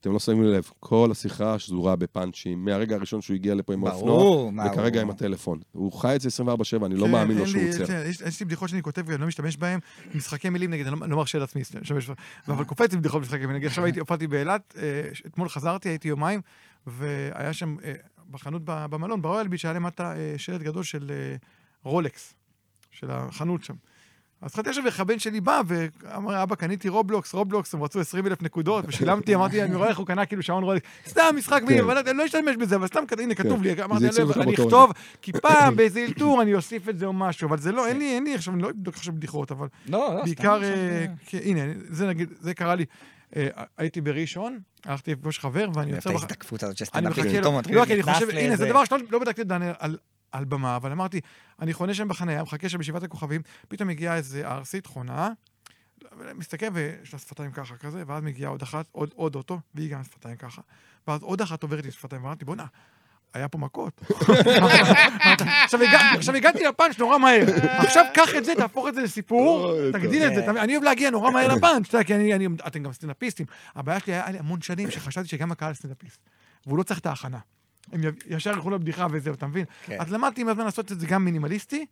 אתם לא שמים לב, כל השיחה שזורה בפאנצ'ים, מהרגע הראשון שהוא הגיע לפה עם האופנוע, וכרגע עם הטלפון. הוא חי את זה 24/7, אני לא כן, מאמין לו שהוא עוצר. כן, יש לי בדיחות שאני כותב ואני לא משתמש בהן, משחקי מילים נגיד, אני לא- לא מרשה לעצמי להשתמש, אבל קופץ בדיחות משחקי מילים. נגיד, עכשיו הופעתי באילת, אה, אתמול חזרתי, הייתי יומיים, והיה שם, אה, בחנות במלון, ברויאל ביץ', היה למטה אה, שלט גדול של רולקס, של החנות שם. אז התחלתי עכשיו איך הבן שלי בא, ואמר, אבא, קניתי רובלוקס, רובלוקס, הם רצו 20 אלף נקודות, ושילמתי, [laughs] אמרתי, אני רואה איך הוא קנה כאילו שעון רולקס, סתם משחק מילים, אבל אני לא אשתמש בזה, אבל סתם, הנה, כתוב לי, אמרתי, אני הציל לא- אכתוב, כי [coughs] פעם באיזה אלתור אני אוסיף את זה או משהו, אבל זה לא, אין לי, אין לי, עכשיו, אני לא אבדוק עכשיו בדיחות, אבל לא, לא, סתם בעיקר, אה, אה, כן, הנה, זה נגיד, זה קרה לי, אה, הייתי בראשון, הלכתי לפגוש חבר, ואני אני יוצא... את ההזדקפות הזאת של אני סטנדאפיסט, מחכה פתאום לו, מתחיל לא, כי אני חושב, הנה, זה דבר שלא לא בדקתי דניאל על- במה, אבל אמרתי, אני חונה שם בחניה, מחכה שם בשבעת הכוכבים, פתאום מגיעה איזה ערסית חונה, מסתכל ויש לה שפתיים ככה כזה, ואז מגיעה עוד אחת, עוד, עוד אוטו, והיא גם שפתיים ככה, ואז עוד אחת עוברת עם שפתיים, ואמרתי, בואנה, היה פה מכות. [laughs] עכשיו הגע- עכשיו הגעתי לפאנץ' נורא מהר. עכשיו קח את זה, תהפוך את זה לסיפור, תגדיל את זה. אני אוהב להגיע נורא מהר לפאנץ', אתה יודע, כי אתם גם סטנדאפיסטים. הבעיה שלי היה לי המון שנים שחשבתי שגם הקהל סטנדאפיסט, והוא לא צריך את ההכנה. הם ישר ילכו לבדיחה וזהו, אתה מבין? כן. אז למדתי עם הזמן לעשות את זה גם מינימליסטי,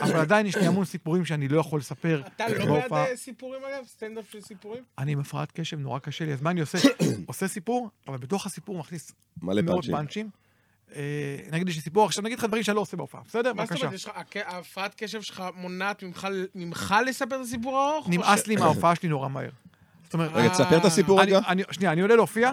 אבל עדיין יש לי המון סיפורים שאני לא יכול לספר. אתה לא. בעד אה, סיפורים אגב? סטנדאפ של סיפורים? אני עם הפרעת קשב, נורא קשה לי. אז מה אני עושה? [coughs] עושה סיפור, אבל בתוך הסיפור מכניס מאות פאנצ'ים. אה, נגיד יש לי סיפור, עכשיו נגיד לך דברים שאני לא עושה בהופעה, בסדר? מה זאת בבקשה. אומרת, ההפרעת קשב שלך מונעת ממך- לספר את הסיפור הארוך? נמאס לי מההופעה שלי נורא מהר. זאת אומרת, רגע, תספר את הסיפור אני- רגע. אני- שנייה, אני עולה להופיע,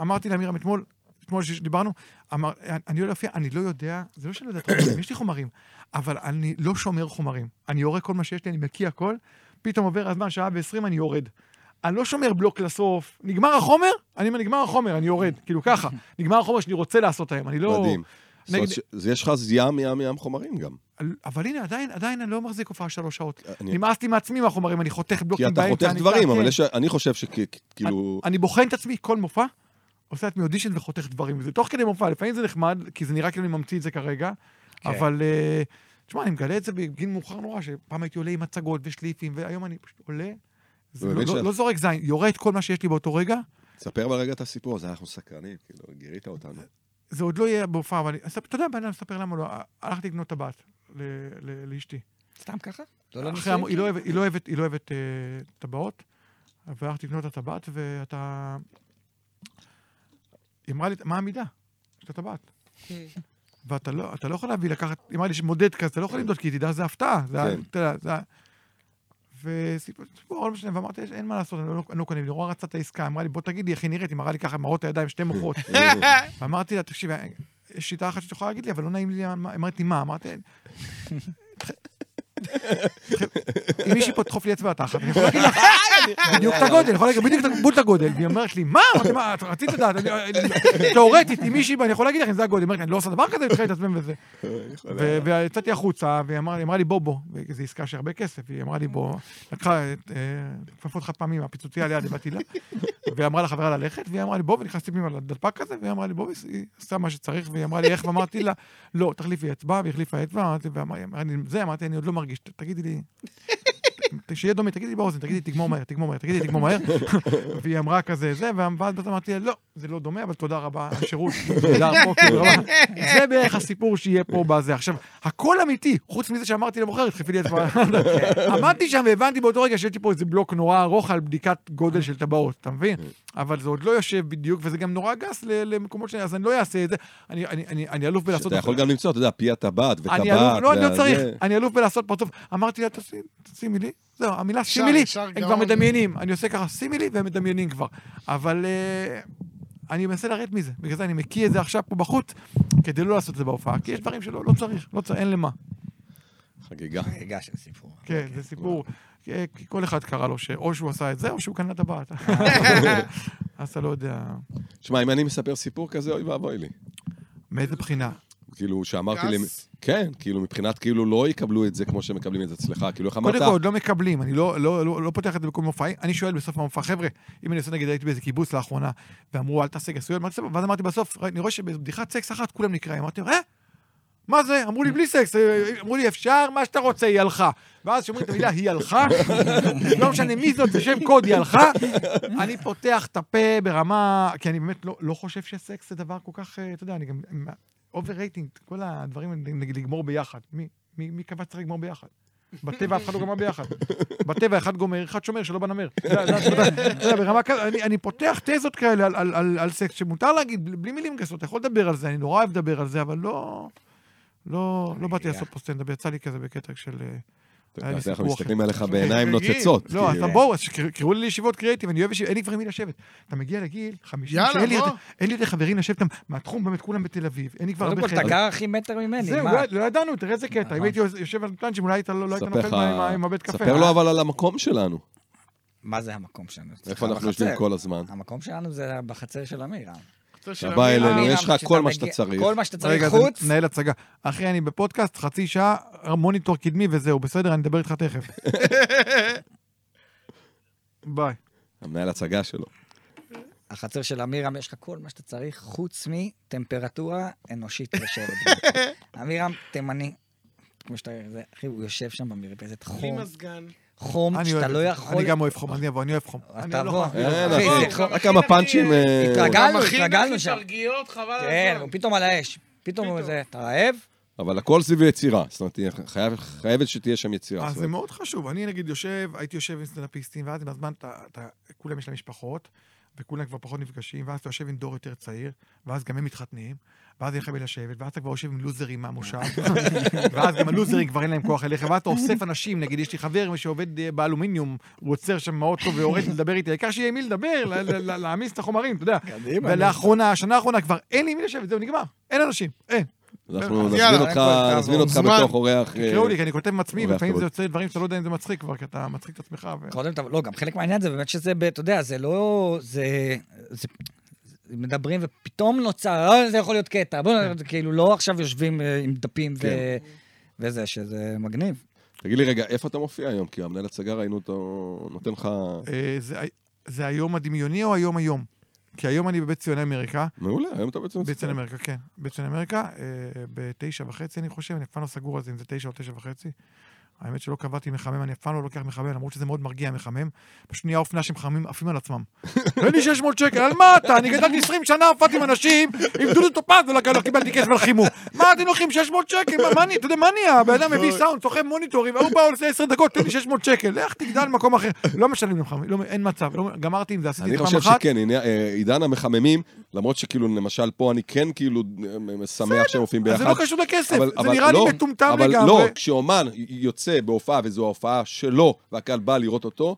אמרתי לאמירם אתמול, אתמול שדיברנו, אמר, אני עולה להופיע, אני לא יודע, זה לא שאני לא יודע [coughs] יש לי חומרים, אבל אני לא שומר חומרים. אני יורה כל מה שיש לי, אני מקיא הכל, פתאום עובר הזמן, שעה ועשרים, אני יורד. אני לא שומר בלוק לסוף. נגמר החומר? אני אומר, נגמר החומר, אני יורד. כאילו ככה. [coughs] נגמר החומר שאני רוצה לעשות היום, אני לא... מדהים. זאת אומרת נגד- ש- אז יש לך ים ים ים חומרים גם. אבל הנה, עדיין, עדיין אני לא מחזיק הופעה שלוש שעות. אני- נמאס לי מעצמי מהחומרים, אני חותך כי בלוקים אתה באמצע. חותך אני דברים, כן. אבל אני חושב שכאילו... אני בוחן את עצמי כל מופע, עושה לעצמי אודישן וחותך דברים. וזה תוך כדי מופע, לפעמים זה נחמד, כי זה נראה כאילו אני ממציא את זה כרגע, כן. אבל... אה, תשמע, אני מגלה את זה בגיל מאוחר נורא, שפעם הייתי עולה עם מצגות ושליפים, והיום אני פשוט עולה, זה מבין לא- ש- לא זורק זין, יורה את כל מה שיש לי באותו רגע, תספר אבל רגע את הסיפור הזה, אנחנו סקרנים, כאילו, גירית אותנו. זה עוד לא יהיה בהופעה, אבל... אתה יודע, אני אספר למה לא. הלכתי לקנות טבעת ל- ל- לאשתי. סתם ככה? לא היא לא אוהבת- היא לא אוהבת- היא לא אוהבת אה, טבעות, והלכתי לקנות את הטבעת, ואתה... היא אמרה לי, מה המידה של הטבעת? ואתה לא, אתה לא יכול להביא, לקחת, היא אמרה לי שמודד כזה, אתה לא יכול למדוד, כי תדע, זה הפתעה. זה, כן. אתה יודע, זה... וסיפור, סיפור, לא משנה, ואמרתי, אין מה לעשות, אני לא, לא קונה, היא נורא רצה את העסקה, אמרה לי, בוא תגיד לי איך היא נראית, היא מראה לי ככה, מראות הידיים, שתי מוחות. [laughs] ואמרתי לה, תקשיב, יש שיטה אחת שאת יכולה להגיד לי, אבל לא נעים לי, אמרתי מה? אמרתי, אם מישהי פה תדחוף לי אצבע לתחת, אני יכול להגיד לך בדיוק את הגודל, אני יכול להגיד בדיוק את- בול את הגודל. והיא אומרת לי, מה? אמרתי, מה, את רצית לדעת, תיאורטית, אם מישהי, אני יכול להגיד לך אם זה הגודל. היא אומרת לי, אני לא עושה דבר כזה, אני מתחיל להתעצבן וזה. ויצאתי החוצה, והיא אמרה לי, אמרה בוא, בוא, וזו עסקה של הרבה כסף, היא אמרה לי, בוא, לקחה את, אה, כפפות חד פעמים מהפיצוציה ליד, באתי לה, ואמרה לחברה ללכת, והיא אמרה לי, בוא, ונכנסתי פנימה לדלפק הזה, והיא אמרה לי, בוא, והיא עשתה מה שצריך, והיא אמרה לי, איך, ואמרתי לה, לא, תחליפי אצבע, והיא החליפה אצבע, אמרתי, ואמרה לי, זה, אמרתי, אני עוד לא מרגיש, ת- תגידי לי, שיהיה דומה, תגידי באוזן, תגידי תגמור מהר, תגמור מהר, תגידי תגמור מהר. [laughs] והיא אמרה כזה, זה, ואז אמרתי לה, לא, זה לא דומה, אבל תודה רבה, השירות, נהדר פה, כאילו, רבה. זה בערך הסיפור שיהיה פה בזה. עכשיו, הכל אמיתי, חוץ מזה שאמרתי למוכרת, דחפי לי אצבע. עמדתי שם והבנתי באותו רגע שיש לי פה איזה בלוק נורא ארוך על בדיקת גודל של טבעות, אתה מבין? אבל זה עוד לא יושב בדיוק, וזה גם נורא גס למקומות ש... אז אני לא אעשה את זה. אני- אני- אני אני אלוף בלעשות... שאתה יכול גם למצוא, אתה יודע, פי הטבעת וטבעת. אני אלוף, לא, אני לא צריך, זה. אני אלוף בלעשות פרצוף. אמרתי לה, "תשים- תשימי לי, זהו, המילה ישר, שימי לי, ישר הם כבר. מדמיינים. אני עושה ככה, שימי לי, והם מדמיינים כבר. אבל אה, אני מנסה לרדת מזה. בגלל זה אני מקיא את זה עכשיו פה בחוץ, כדי לא לעשות את זה בהופעה. כי יש דברים שלא לא צריך, לא צריך, אין למה. חגיגה. רגע של סיפור. כן, זה סיפור. כי כי כל אחד קרה לו שאו שהוא עשה את זה, או שהוא קנה טבעת. [laughs] אז אתה לא יודע... שמע, אם אני מספר סיפור כזה, אוי ואבוי לי. מאיזה בחינה? כאילו, שאמרתי. גס? כן, כאילו, מבחינת כאילו לא יקבלו את זה כמו שמקבלים את זה אצלך. כאילו, איך אמרת? קודם כל, עוד לא מקבלים, אני לא, לא, לא, לא פותח את זה בכל מופעי, אני שואל בסוף המופע, חבר'ה, אם אני עושה נגיד, הייתי באיזה קיבוץ לאחרונה, ואמרו, אל תעשה גסויות? ואז אמרתי בסוף, "תראי, אני רואה שבבדיחת סקס אחת כולם נקרעים, אמרתי, אה? מה זה? אמרו לי, בלי סקס, אמרו לי, אפשר, מה שאתה רוצה, היא הלכה. ואז כשאומרים את המילה, היא הלכה, [laughs] לא משנה מי זאת, זה שם קוד, היא הלכה, אני פותח את הפה ברמה, כי אני באמת לא, לא חושב שסקס זה דבר כל כך, אה, אתה יודע, אני גם, over rating, כל הדברים, נגיד, לגמור ביחד. מי, מי, מי קבע שצריך לגמור ביחד? בטבע אף אחד לא גמר ביחד. בטבע אחד גומר, אחד שומר, שלא בא נמר. אני- פותח תזות כאלה על- סקס, שמותר להגיד, בלי- מילים גסות, אתה יכול לדבר על זה, אני נורא אוהב לדבר על זה, אבל לא... לא, לא באתי לעשות פה סטנדאפ, יצא לי כזה בקטע של... אה, אנחנו. מסתכלים עליך בעיניים. נוצצות. לא, אז כאילו. בואו, אז שקראו- קראו לי לישיבות קריאיטיב, אני אוהב ישיבות, אין לי כבר עם מי לשבת. אתה מגיע לגיל 50, יאללה, שאין לי בוא. יותר- אין לי יותר חברים לשבת איתם, מהתחום באמת כולם בתל אביב, אין לי כבר קודם הרבה כל, אתה. גר הכי מטר ממני, זהו, מה? לא- לא ידענו, תראה איזה קטע. אם נכון. הייתי יושב על פלנצ'ים, אולי אתה לא לא היית נופל עם הבית קפה. ספר לו אבל על המקום שלנו. מה זה המקום שלנו? איפה אנחנו. יושבים כל הזמן. המקום שלנו זה בחצר של אמיר. אתה בא. אלינו, יש לך כל מה שאתה צריך. כל מה שאתה צריך רגע, חוץ. זה מנהל הצגה. אחי, אני בפודקאסט, חצי שעה, מוניטור קדמי וזהו, בסדר, אני אדבר איתך תכף. [laughs] ביי. המנהל הצגה שלו. החצר של אמירם, יש לך כל מה שאתה צריך, חוץ מטמפרטורה אנושית לשבת. אמירם, [laughs] תימני. כמו שאתה... זה, אחי, הוא יושב שם במרפסת בלי חום, מזגן. חום, אני שאתה לא. יכול... אני גם אוהב חום, אני אבוא, אני אוהב חום. אז תבוא. לא רק כמה פאנצ'ים... אה, התרגלנו, התרגלנו שם. תרגיות, חבל על כן, הזמן. הוא פתאום על האש. פתאום הוא פתאום. זה, אתה רעב? אבל הכל סביב יצירה. זאת אומרת, חייב- חייבת שתהיה שם יצירה. אז זאת זה מאוד חשוב. אני נגיד יושב, הייתי יושב עם סטנדאפיסטים, ואז עם הזמן, אתה, אתה, כולם יש להם משפחות, וכולם כבר פחות נפגשים, ואז אתה יושב עם דור יותר צעיר, ואז גם הם מתחתנים, ואז אין לך מי לשבת, ואז אתה כבר יושב עם לוזרים מהמושב, [laughs] ואז גם הלוזרים כבר אין להם כוח אליך, ואז אתה אוסף אנשים, נגיד, יש לי חבר שעובד אה, באלומיניום, הוא עוצר שם מהאוטו ויורד לדבר איתי, העיקר שיהיה עם מי לדבר, ל- ל- ל- להעמיס את החומרים, אתה יודע. ולאחרונה, השנה האחרונה כבר אין לי עם מי לשבת, זהו, נגמר. אין אנשים, אין. אנחנו נזמין אותך, נזמין אותך. בתוך אורח... אה, תקראו לי, כי אני כותב עם עצמי, ולפעמים. זה יוצא דברים שאתה לא יודע אם זה מצחיק כבר, כי אתה מצחיק את עצמך. לא, גם חלק מהעניין זה באמת שזה, אתה יודע, זה לא... זה... מדברים ופתאום נוצר, "אה, זה יכול להיות קטע. בוא, זה כאילו לא עכשיו יושבים אה, עם דפים ו- כן. וזה, שזה מגניב. תגיד לי רגע, איפה אתה מופיע היום? כי המנהל הצגה ראינו אותו נותן לך... אה, זה, זה היום הדמיוני או היום היום? כי היום אני בבית ציוני אמריקה, מעולה, היום אתה בעצם... בית ציוני אמריקה, כן. בית ציוני אמריקה, אה, בתשע וחצי אני חושב, אני אף פעם לא סגור על זה אם זה תשע או תשע וחצי. האמת שלא קבעתי מחמם, אני אף פעם לא לוקח מחמם, למרות שזה מאוד מרגיע מחמם. פשוט נהיה אופנה שמחממים עפים על עצמם. תן לי 600 שקל, על מה אתה? אני גדלתי 20 שנה, הופעתי עם אנשים, עם דודו טופז ולא לא קיבלתי כסף על חימום. מה אתם לוקחים 600 שקל? מה- אני, אתה יודע, מה נהיה? הבן אדם מביא סאונד, סוחב מוניטורים, ההוא בא עושה 10 דקות, תן לי 600 שקל, לך תגדל במקום אחר. לא משלמים לך, לא- אין מצב, לא- גמרתי עם זה, עשיתי אני את זה חושב פעם אחת. שכן, אה, עידן המחממים, למרות שכאילו, למשל, פה אני כן כאילו אה, שמח שהם מופיעים אז ביחד. זה לא קשור לכסף, אבל- זה אבל נראה לא, לי מטומטם אבל לגמרי. לא, כשאומן יוצא בהופעה, וזו ההופעה שלו, והקהל בא לראות אותו,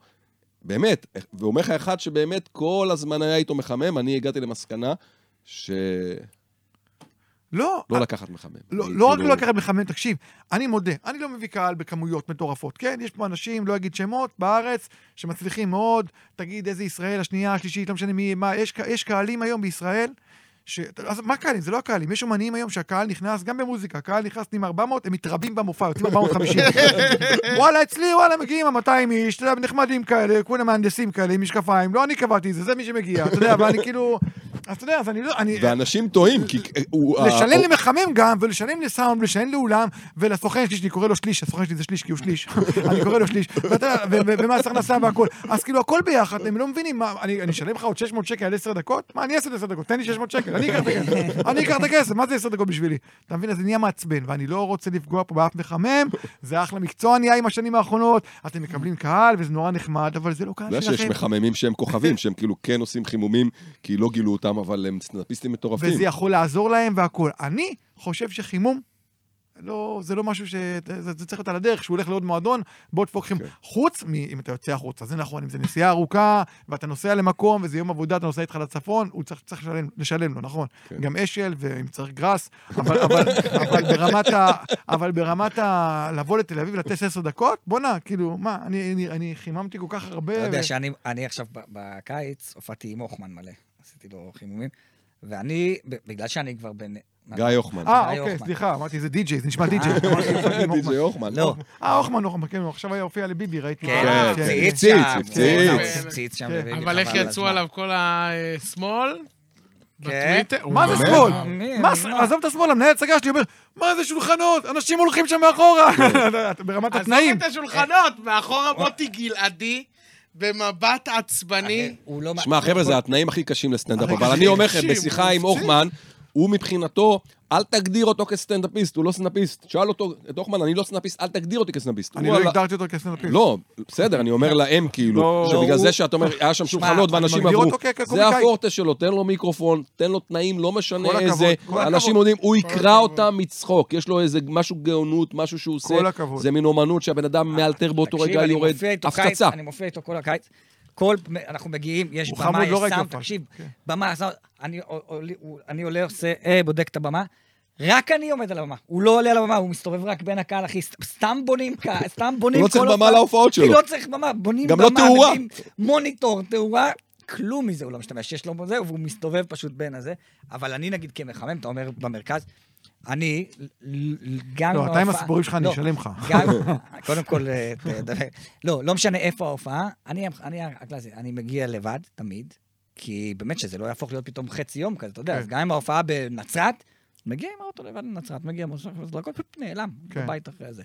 באמת, ואומר לך אחד שבאמת כל הזמן היה איתו מחמם, אני הגעתי למסקנה ש... לא, לא לקחת מחמם. לא, לא רק כאילו- לא לקחת מחמם, תקשיב, אני מודה, אני לא מביא קהל בכמויות מטורפות, כן? יש פה אנשים, לא אגיד שמות, בארץ, שמצליחים מאוד, תגיד איזה ישראל, השנייה, השלישית, לא משנה מי, מה, יש, יש קהלים היום בישראל, ש... אז מה קהלים? זה לא הקהלים, יש אומנים היום שהקהל נכנס, גם במוזיקה, הקהל נכנס עם 400, הם מתרבים במופע, יוצאים 450. [laughs] וואלה, אצלי, וואלה, מגיעים ה-200 איש, אתה יודע, נחמדים כאלה, כולם מהנדסים כאלה, עם משקפיים, לא אני קבעתי את זה, זה מי שמגיע, אתה יודע, ואני כאילו... אז אתה יודע, אז אני לא... אני, ואנשים טועים, כי הוא... לשלם ה- למחמם גם, ולשלם לסאונד, ולשלם לאולם, ולסוכן שלי, שאני קורא לו שליש, הסוכן שלי זה שליש, כי הוא שליש, [laughs] אני קורא לו שליש, ואתה יודע, ו- ו- ומס הכנסה והכל. אז כאילו, הכל ביחד, הם לא מבינים, מה, אני אני אשלם לך עוד 600 שקל על 10 דקות? מה, אני אעשה את 10 דקות, תן לי 600 שקל, אני אקח את הכסף, [laughs] אני אקח את הכסף, מה זה 10 דקות בשבילי? אתה מבין, אז זה נהיה מעצבן, ואני לא רוצה לפגוע פה באף מחמם, זה אחלה מקצוע נהיה עם השנים האחרונות, אתם מקבלים קהל, וזה נורא נחמד, אבל זה לא אתה קהל יודע שיש שלכם. מחממים שהם כוכבים, שהם כאילו כן עושים חימומים, כי לא גילו אותם, אבל הם סטנדאפיסטים מטורפים. וזה יכול לעזור להם והכול. אני חושב שחימום, לא, זה לא משהו ש... זה, זה צריך להיות על הדרך, שהוא הולך לעוד מועדון, בוא תפוק חימום. כן. חוץ מ... אם אתה יוצא החוצה, זה נכון, אם זה נסיעה ארוכה, ואתה נוסע למקום, וזה יום עבודה, אתה נוסע איתך לצפון, הוא צריך, צריך לשלם, לשלם לו, נכון. כן. גם אשל, ואם צריך גראס, אבל, אבל, [laughs] אבל ברמת ה... אבל ברמת ה... לבוא לתל אביב, לתת עשר דקות, בואנה, כאילו, מה, אני, אני, אני חיממתי כל כך הרבה... אתה יודע ו- שאני אני עכשיו ב- בקיץ הופעתי עם הוחמן מלא, עשיתי לו חימומים, ואני, בגלל שאני כבר בן... גיא הוחמן. אה, אוקיי. סליחה, אמרתי, זה די.ג'יי, זה נשמע די.ג'יי. [laughs] די.ג'יי הוחמן. לא, אה, הוחמן, הוחמן, כן, הוא עכשיו היה הופיע לביבי, ראיתי. כן, כן, כן. הפציץ הפציץ, שם, הפציץ. הוא הפציץ שם. כן. בביבי, אבל איך יצאו. עליו כל השמאל? כן. בטוויטר? מה זה שמאל? מה? עזוב את השמאל, המנהל הצגה שלי אומר, מה זה שולחנות? אנשים הולכים שם מאחורה. [laughs] ברמת עזוב התנאים. את השולחנות, מאחורה מוטי גלעדי, במבט עצבני. הוא לא... שמע, חבר'ה, זה התנאים הכי קשים לסטנדאפ, אבל אני אומר לכם, בשיחה עם הפציץ. הוא מבחינתו, אל תגדיר אותו כסטנדאפיסט, הוא לא סטנדאפיסט. שאל אותו, את הוחמן, אני לא סטנדאפיסט, אל תגדיר אותי כסטנדאפיסט. אני לא הגדרתי אותו כסטנדאפיסט. לא, בסדר, אני אומר להם כאילו, לא, שבגלל זה שאתה אומר, היה שם שולחנות ואנשים עברו, זה. הפורטה שלו, תן לו מיקרופון, תן לו תנאים, לא משנה איזה, אנשים. יודעים, הוא יקרא. אותם מצחוק, יש לו איזה משהו גאונות, משהו שהוא עושה, כל הכבוד. זה מין אומנות שהבן אדם מאלתר באותו רגע, יורד, הפצצה. אני מופיע איתו כל הקיץ. כל, אנחנו מגיעים, יש הוא במה, יש לא סאונד. תקשיב, כן. במה, סאונד, אני הוא- אני עולה, עושה, אה, בודק את הבמה, רק אני עומד על הבמה. הוא לא עולה על הבמה, הוא מסתובב רק בין הקהל, אחי. סת- סתם בונים קהל, סתם בונים הוא לא צריך כל במה. להופעות שלו. לא צריך במה, בונים גם במה. לא תאורה. מוניטור, תאורה, כלום מזה הוא לא משתמש. יש לו זה, והוא מסתובב פשוט בין הזה. אבל אני, נגיד, כמחמם, אתה אומר, במרכז, אני, גם לא, עם אתה עם הסיפורים שלך, אני לא, אשלם לך. [laughs] קודם כל, אה. לא, לא משנה איפה ההופעה, אני, אני, הקלאסי, אני מגיע לבד, תמיד, כי באמת שזה לא יהפוך להיות פתאום חצי יום כזה, אתה יודע, כן. אז גם עם ההופעה בנצרת, מגיע עם האוטו לבד לנצרת, מגיע מוסך דקות, פשוט נעלם, כן. בבית אחרי זה.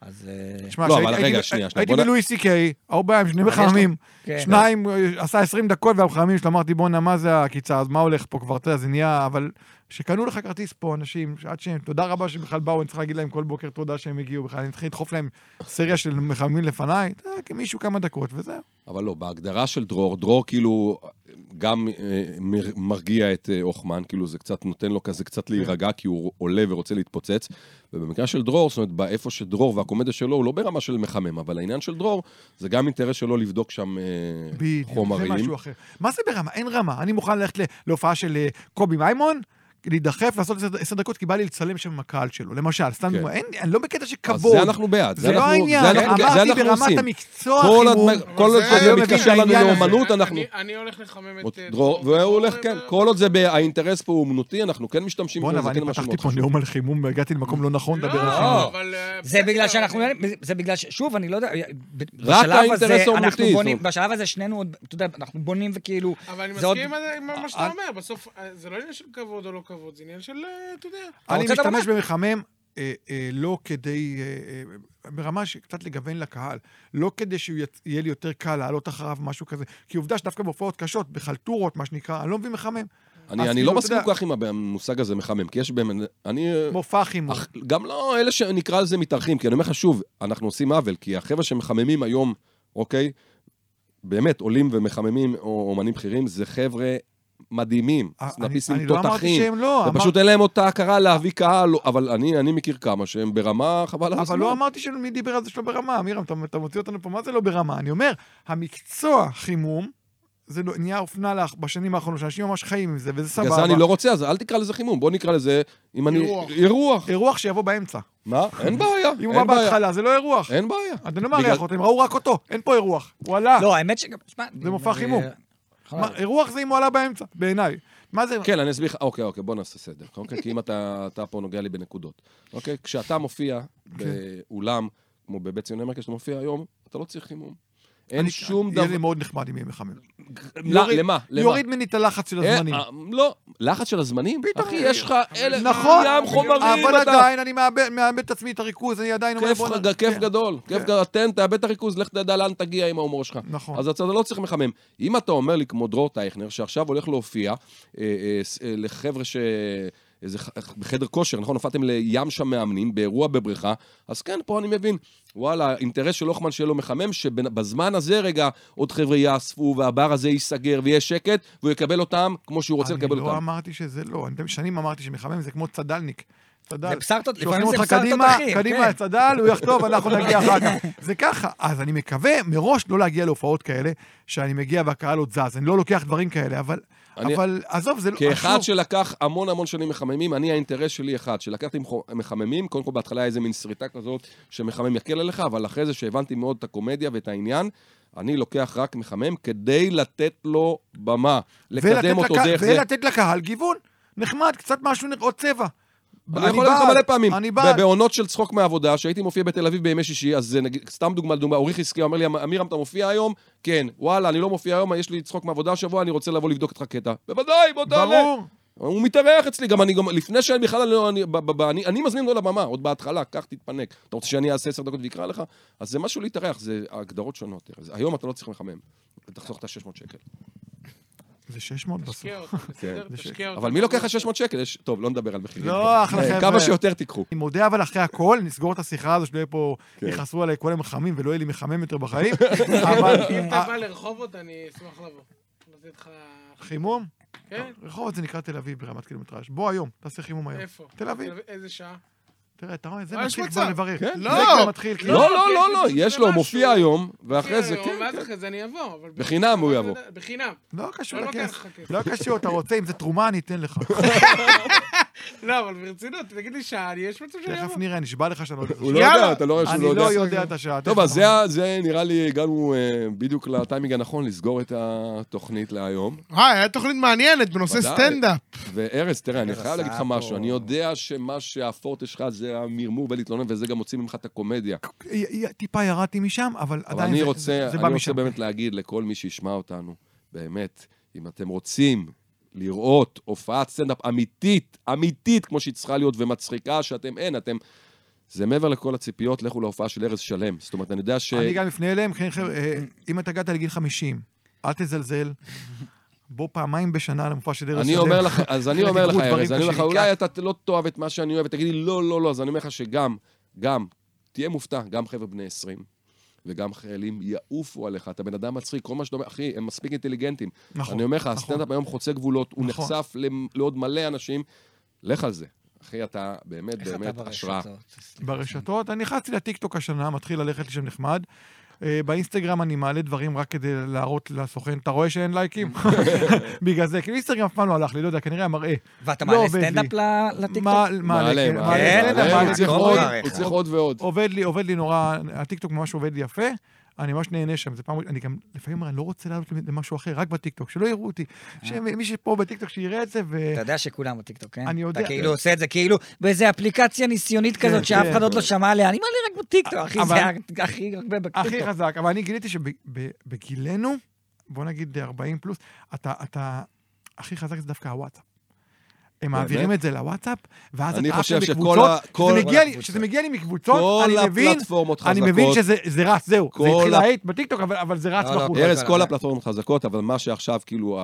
אז... אה, תשמע, לא, אבל רגע, הייתי- שנייה, שנייה, הייתי בוא נ- בלואי סי קיי, בא עם שני מחממים, כן. שניים, אה, עשה 20 דקות, והמחממים שלו, אמרתי, בואנה, מה זה העקיצה, אז מה הולך פה כבר, אתה יודע, זה נהיה, אבל... שקנו לך כרטיס פה, אנשים, שעד שהם, תודה רבה שבכלל באו, אני צריך להגיד להם כל בוקר תודה שהם הגיעו בכלל, אני צריך לדחוף להם סריה של מחממים לפניי, יודע, כמישהו כמה דקות, וזהו. אבל לא, בהגדרה של דרור, דרור כאילו גם אה, מר- מרגיע את אה, הוחמן, כאילו זה קצת נותן לו כזה קצת להירגע, כי הוא עולה ורוצה להתפוצץ. ובמקרה של דרור, זאת אומרת, באיפה שדרור והקומדיה שלו, הוא לא ברמה של מחמם, אבל העניין של דרור, זה גם אינטרס שלו לבדוק שם אה, בדיוק, זה חומרים. משהו אחר. מה זה ברמה? אין רמה. אני מוכן ללכת להופעה של אה, קובי מימון, להידחף, לעשות עשר- דקות, כי בא לי לצלם שם עם הקהל שלו. למשל, סתם כן. דוגמא, אין, אני לא בקטע של אז כבוד. זה אנחנו בעד. זה לא אנחנו- העניין, זה אנחנו- זה אמרתי אנחנו ברמת עושים. המקצוע, כל. עוד- כל עוד זה- זה לא מתקשר לנו. לאומנות, אנחנו... אני הולך לחמם את... אה, דרור, והוא הולך, כן, כל עוד זה, האינטרס פה הוא אומנותי, אנחנו כן משתמשים בזה, ואני כן משהו פתחתי מאוד פה חשוב. נאום על חימום והגעתי למקום לא נכון לדבר על לא, חימום. אה, זה בגלל שאנחנו, זה בגלל ש... שוב, אני לא יודע, ב- רק האינטרס האומנותי. בשלב הזה שנינו עוד, אתה יודע, אנחנו בונים וכאילו... אבל אני זה מסכים עם מה שאתה אה, אומר, בסוף אה, זה לא עניין של כבוד או לא כבוד, זה עניין של, אה, אתה יודע. אני משתמש במחמם אה, אה, לא כדי, אה, ברמה שקצת לגוון לקהל, לא כדי שיהיה לי יותר קל לעלות אחריו משהו כזה, כי עובדה שדווקא בהופעות קשות, בחלטורות, מה שנקרא, אני לא מביא מחמם. אני אני כאילו, לא מסכים כל כך עם המושג הזה מחמם, כי יש באמת, אני... מופע חימום. אך, גם לא אלה שנקרא לזה מתארחים, כי אני אומר לך שוב, אנחנו עושים עוול, כי החבר'ה שמחממים היום, אוקיי, באמת, עולים ומחממים או אומנים בכירים, זה חבר'ה מדהימים, אה, סנאפיסטים אני לא אמרתי תותחים, שהם לא, ופשוט אין להם אותה הכרה להביא קהל, לא- אבל אני, אני מכיר כמה שהם ברמה חבל על הזמן. אבל לא אמרתי שמי דיבר על זה שלא ברמה, אמירם, אתה, מוציא אותנו פה, מה זה לא ברמה? אני אומר, המקצוע חימום, זה לא- נהיה אופנה לך בשנים האחרונות, שאנשים ממש חיים עם זה, וזה בגלל זה סבבה. אני לא רוצה, אז אל תקרא לזה חימום, בוא נקרא לזה, אם אני... אירוח. אירוח. אירוח שיבוא באמצע. מה? אין בעיה, אם הוא בא. בהתחלה, זה לא אירוח. אין בעיה. אתה לא מארח אותו, הם ראו רק אותו, אין פה אירוח. הוא עלה. לא, האמת שגם... זה מופע חימום. מה. אירוח זה אם הוא עלה באמצע, בעיניי. מה זה? כן, אני אסביר לך, אוקיי, אוקיי, בוא נעשה סדר, אוקיי? כי אם אתה, אתה פה נוגע לי בנקודות, אוקיי? כשאתה מופיע כן. באולם, כמו בבית ציוני מרקס, שאתה מופיע היום, אתה לא צריך חימום. אין אני- שום יהיה לי דבר... מאוד נחמד אם יהיה מחמם. למה? למה? יוריד ממני את הלחץ של אה, הזמנים. אה, לא, לחץ של הזמנים? פתאום- אחי, יש לך אלף נכון, ים חומרים, אבל. עדיין אני מאבד מאבד את עצמי, את הריכוז, אני עדיין אומר... כיף, בוא כיף כן. גדול, כיף גדול, תן, תאבד את הריכוז, לך תדע לאן תגיע עם ההומור שלך. נכון. אז אתה לא צריך מחמם. אם אתה אומר לי, כמו דרור טייכנר, שעכשיו הולך להופיע אה, לחבר'ה ש... איזה ח- בחדר כושר, נכון? הופעתם לים שם מאמנים, באירוע בבריכה, אז כן, פה אני מבין. וואלה, אינטרס של לוחמן שיהיה לו מחמם, שבזמן הזה רגע עוד חבר'ה יאספו, והבר הזה ייסגר ויהיה שקט, והוא יקבל אותם כמו שהוא רוצה לקבל אני לא אותם. אמרתי שזה לא, אני שנים אמרתי שמחמם זה כמו צדלניק. צדל. זה בשר תות- שולחים לפעמים זה אותך בשר קדימה, תותחים, קדימה, כן. צדל, הוא יחטוף, אנחנו [laughs] נגיע אחר כך. זה ככה. אז אני מקווה מראש לא להגיע להופעות כאלה, שאני מגיע והקהל עוד זז. אני לא לוקח דברים כאלה, אבל... אני- אבל עזוב, זה לא... כאחד שוב, שלקח המון המון שנים מחממים, אני האינטרס שלי אחד, שלקחתי מחממים, קודם כל בהתחלה היה איזה מין שריטה כזאת שמחמם יקל עליך, אבל אחרי זה שהבנתי מאוד את הקומדיה ואת העניין, אני לוקח רק מחמם כדי לתת לו במה, ולתת לקדם אותו לקה- דרך זה. ולתת לקהל גיוון. נחמד, קצת משהו, עוד צבע. אני יכול להגיד לך מלא פעמים, אני בעד. בעונות של צחוק מהעבודה, שהייתי מופיע בתל אביב בימי שישי, אז זה נגיד, סתם דוגמה, דוגמה, אורי חזקיה אומר לי, אמירם, אתה מופיע היום? כן. וואלה, אני לא מופיע היום, יש לי צחוק מהעבודה השבוע, אני רוצה לבוא לבדוק איתך קטע. בוודאי, בוא תעלה. ברור. הוא מתארח אצלי, גם אני, גם לפני שאני בכלל, לא, אני, ב, ב, ב, אני, אני מזמין אותו לבמה, עוד בהתחלה, קח, תתפנק. אתה רוצה שאני אעשה עשר דקות ואקרא לך? אז זה משהו להתארח, זה הגדרות שונות. אז היום אתה לא צריך לחמם, תחסוך את ה-600 שקל. זה 600 בסוף. תשקיע אותו, בסדר? זה ש- תשקיע אותו. אבל מי לוקח לך 600 שקל? טוב, לא נדבר על מחירים. לא, אחלה אה, חבר'ה. כמה שיותר תיקחו. אני מודה, אבל אחרי הכל, נסגור את השיחה הזו, שלא יהיה פה, כן. יכעסו עליי כל היום מחמים ולא יהיה לי מחמם יותר בחיים. [laughs] אבל אם אתה בא לרחובות, אני אשמח לבוא. חימום, כן? רחובות זה נקרא תל אביב ברמת קילומטראז'. בוא היום, תעשה חימום היום. איפה? תל אביב. איזה שעה? תראה, אתה רואה, זה יש מתחיל. כבר לברך. כן. לא. כאילו. לא, לא, לא, לא, יש לו. מופיע היום, ואחרי זה, כן, ואז כן. אחרי זה אני אבוא. בחינם הוא יבוא. בחינם. לא קשור לא לכסף. לא קשור, אתה רוצה, אם זה תרומה, אני אתן לך. [laughs] לא, אבל ברצינות, תגיד לי שעה, יש מצב שאני תכף אבוא. נראה, נשבע לך שאני לא יודע. הוא לא. יודע, אתה לא רואה שהוא אני לא לא יודע. יודע את השעה. טוב, תכף אז זה נראה לי הגענו אה, בדיוק לטיימינג הנכון לסגור את התוכנית להיום. אה, היה תוכנית מעניינת בנושא. סטנדאפ. וארז, תראה, אני חייב להגיד לך משהו, אני יודע שמה שהפורטה שלך זה המרמור ולהתלונן, וזה גם מוציא ממך את הקומדיה. טיפה ירדתי משם, אבל עדיין אני זה- רוצה, זה אני בא רוצה משם. באמת להגיד לכל מי שישמע אותנו, באמת, אם אתם רוצים לראות הופעת סטנדאפ אמיתית, אמיתית, כמו שהיא צריכה להיות, ומצחיקה, שאתם אין, אתם... זה מעבר לכל הציפיות, לכו להופעה של ארז שלם. זאת אומרת, אני יודע ש... אני גם אפנה אליהם, כן, חבר'ה, אה, אם אתה הגעת לגיל 50, אל תזלזל. בוא פעמיים בשנה למופע של ארז אני שלם. אומר לך, אז אני [laughs] אומר לך, ארז, אני אומר לך. אולי אתה לא תאהב את מה שאני אוהב, ותגיד לי, לא, לא, לא, אז אני אומר לך שגם, גם, תהיה מופתע, גם חבר'ה בני 20, וגם חיילים יעופו עליך, אתה בן אדם מצחיק, כל מה שאתה אומר, אחי, הם מספיק אינטליגנטים. נכון, אני אומר לך, נכון. הסטנדאפ היום חוצה גבולות, הוא נכון. נחשף לעוד מלא אנשים, לך על זה. אחי, אתה באמת איך אתה באמת השראה. ברשתות? ברשתות. אני נכנסתי לטיקטוק השנה, מתחיל ללכת לשם נחמד. אה, באינסטגרם אני מעלה דברים רק כדי להראות לסוכן, אתה רואה שאין לייקים? [laughs] בגלל זה, כאילו אינסטגרם אף פעם לא הלך לי, לא יודע, כנראה המראה. ואתה לא מעלה. סטנדאפ לטיקטוק? מה- מעלה, מעלה, מעלה, מעלה, סטנדאפ, מעלה, מעלה. הוא צריך עוד, דבר. הוא צריך עוד ועוד. עובד לי, עובד לי נורא, הטיקטוק ממש עובד לי יפה. אני ממש נהנה שם, זה פעם, אני גם לפעמים אומר, אני לא רוצה לעלות למשהו אחר, רק בטיקטוק, שלא יראו אותי. שמי שפה בטיקטוק שיראה את זה, ו... אתה יודע שכולם בטיקטוק, כן? אני יודע. אתה כאילו עושה את זה כאילו באיזה אפליקציה ניסיונית כזאת שאף כן. אחד עוד לא שמע עליה. אני מעלה רק בטיקטוק, אחי, אבל- זה הכי הרבה הכי בטיקטוק. חזק, אבל אני גיליתי שבגילנו, בוא נגיד 40 פלוס, אתה, הכי חזק זה דווקא הוואטסאפ. הם מעבירים את זה לוואטסאפ, ואז אתה עף שכל מקבוצות, ה- כל- שזה מגיע לי- מקבוצות, אני מבין. אני מבין שזה זה רץ, זהו. זה התחיל להיט בטיקטוק, אבל זה רץ בחוץ. ארז, כל הפלטפורמות חזקות, אבל מה שעכשיו, כאילו,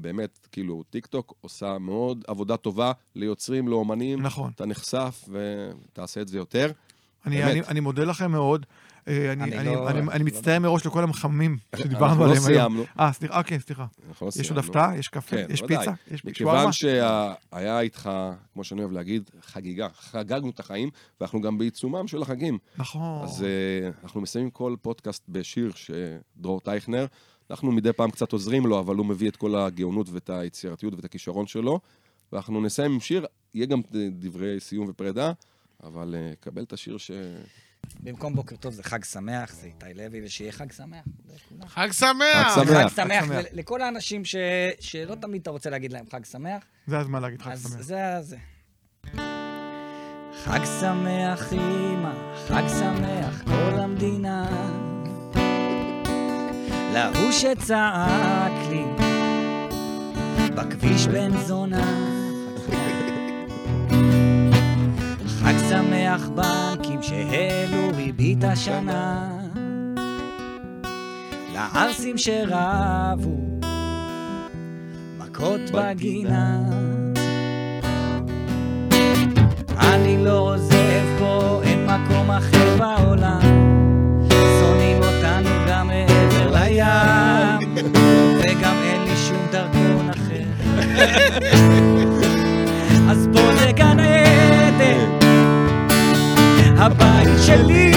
באמת, כאילו, טיק טוק עושה מאוד עבודה טובה ליוצרים, לאומנים. נכון. אתה נחשף ותעשה את זה יותר. אני מודה לכם מאוד. אה, אני, לא- לא- מצטער מראש לכל המחממים שדיברנו אנחנו לא עליהם היום. סיימנו. אה, סליחה, אוקיי, סליחה. אנחנו לא יש עוד סיימנו. הפתעה? יש קפה? כן, יש. פיצה? יש שווארמה? מכיוון שהיה איתך, כמו שאני אוהב להגיד, חגיגה. חגגנו את החיים, ואנחנו גם בעיצומם של החגים. נכון. אז אה, אנחנו מסיימים כל פודקאסט בשיר שדרור טייכנר. אנחנו מדי פעם קצת עוזרים לו, אבל הוא מביא את כל הגאונות ואת היצירתיות ואת הכישרון שלו. ואנחנו נסיים עם שיר, יהיה גם דברי סיום ופרידה, אבל אה, קבל את השיר ש... במקום בוקר טוב זה חג שמח, זה איתי לוי, ושיהיה חג שמח. חג שמח! חג שמח. חג שמח. ולכל האנשים ש- שלא תמיד אתה רוצה להגיד להם חג שמח, זה הזמן להגיד חג אז שמח. זה זה. חג שמח אמא, חג שמח כל המדינה. להוא שצעק לי בכביש בן זונה. שמח בנקים שהעלו ריבית השנה. לערסים שרבו מכות בגינה. אני לא עוזב פה, אין מקום אחר בעולם. שונאים אותנו גם מעבר לים, וגם אין לי שום דרכון אחר. [laughs] אז גן עדן, הבית שלי.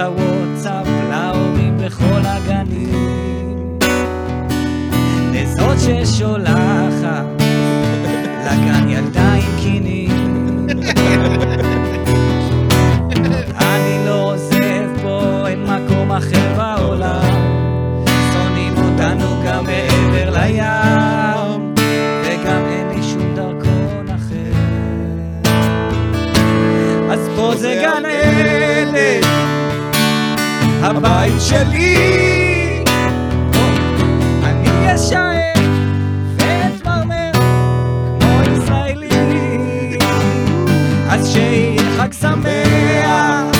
הוואטסאפ, להורים בכל הגנים. לזאת ששולחת לגן ילדה עם קינים. אני לא עוזב פה, אין מקום אחר בעולם. שונאים אותנו גם מעבר לים, הבית שלי. אני אשאר ואתמרמר כמו ישראלי. אז שיהיה חג שמח,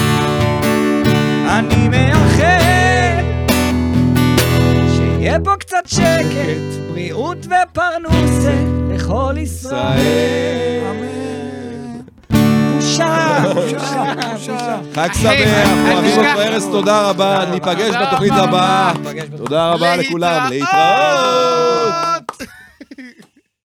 אני מאחל שיהיה בו קצת שקט, בריאות ופרנוסה לכל ישראל. בושה, בושה. חג שמח, אוהבים. אותו ארז, תודה רבה, ניפגש בתוכנית. הבאה. תודה רבה לכולם, להתראות.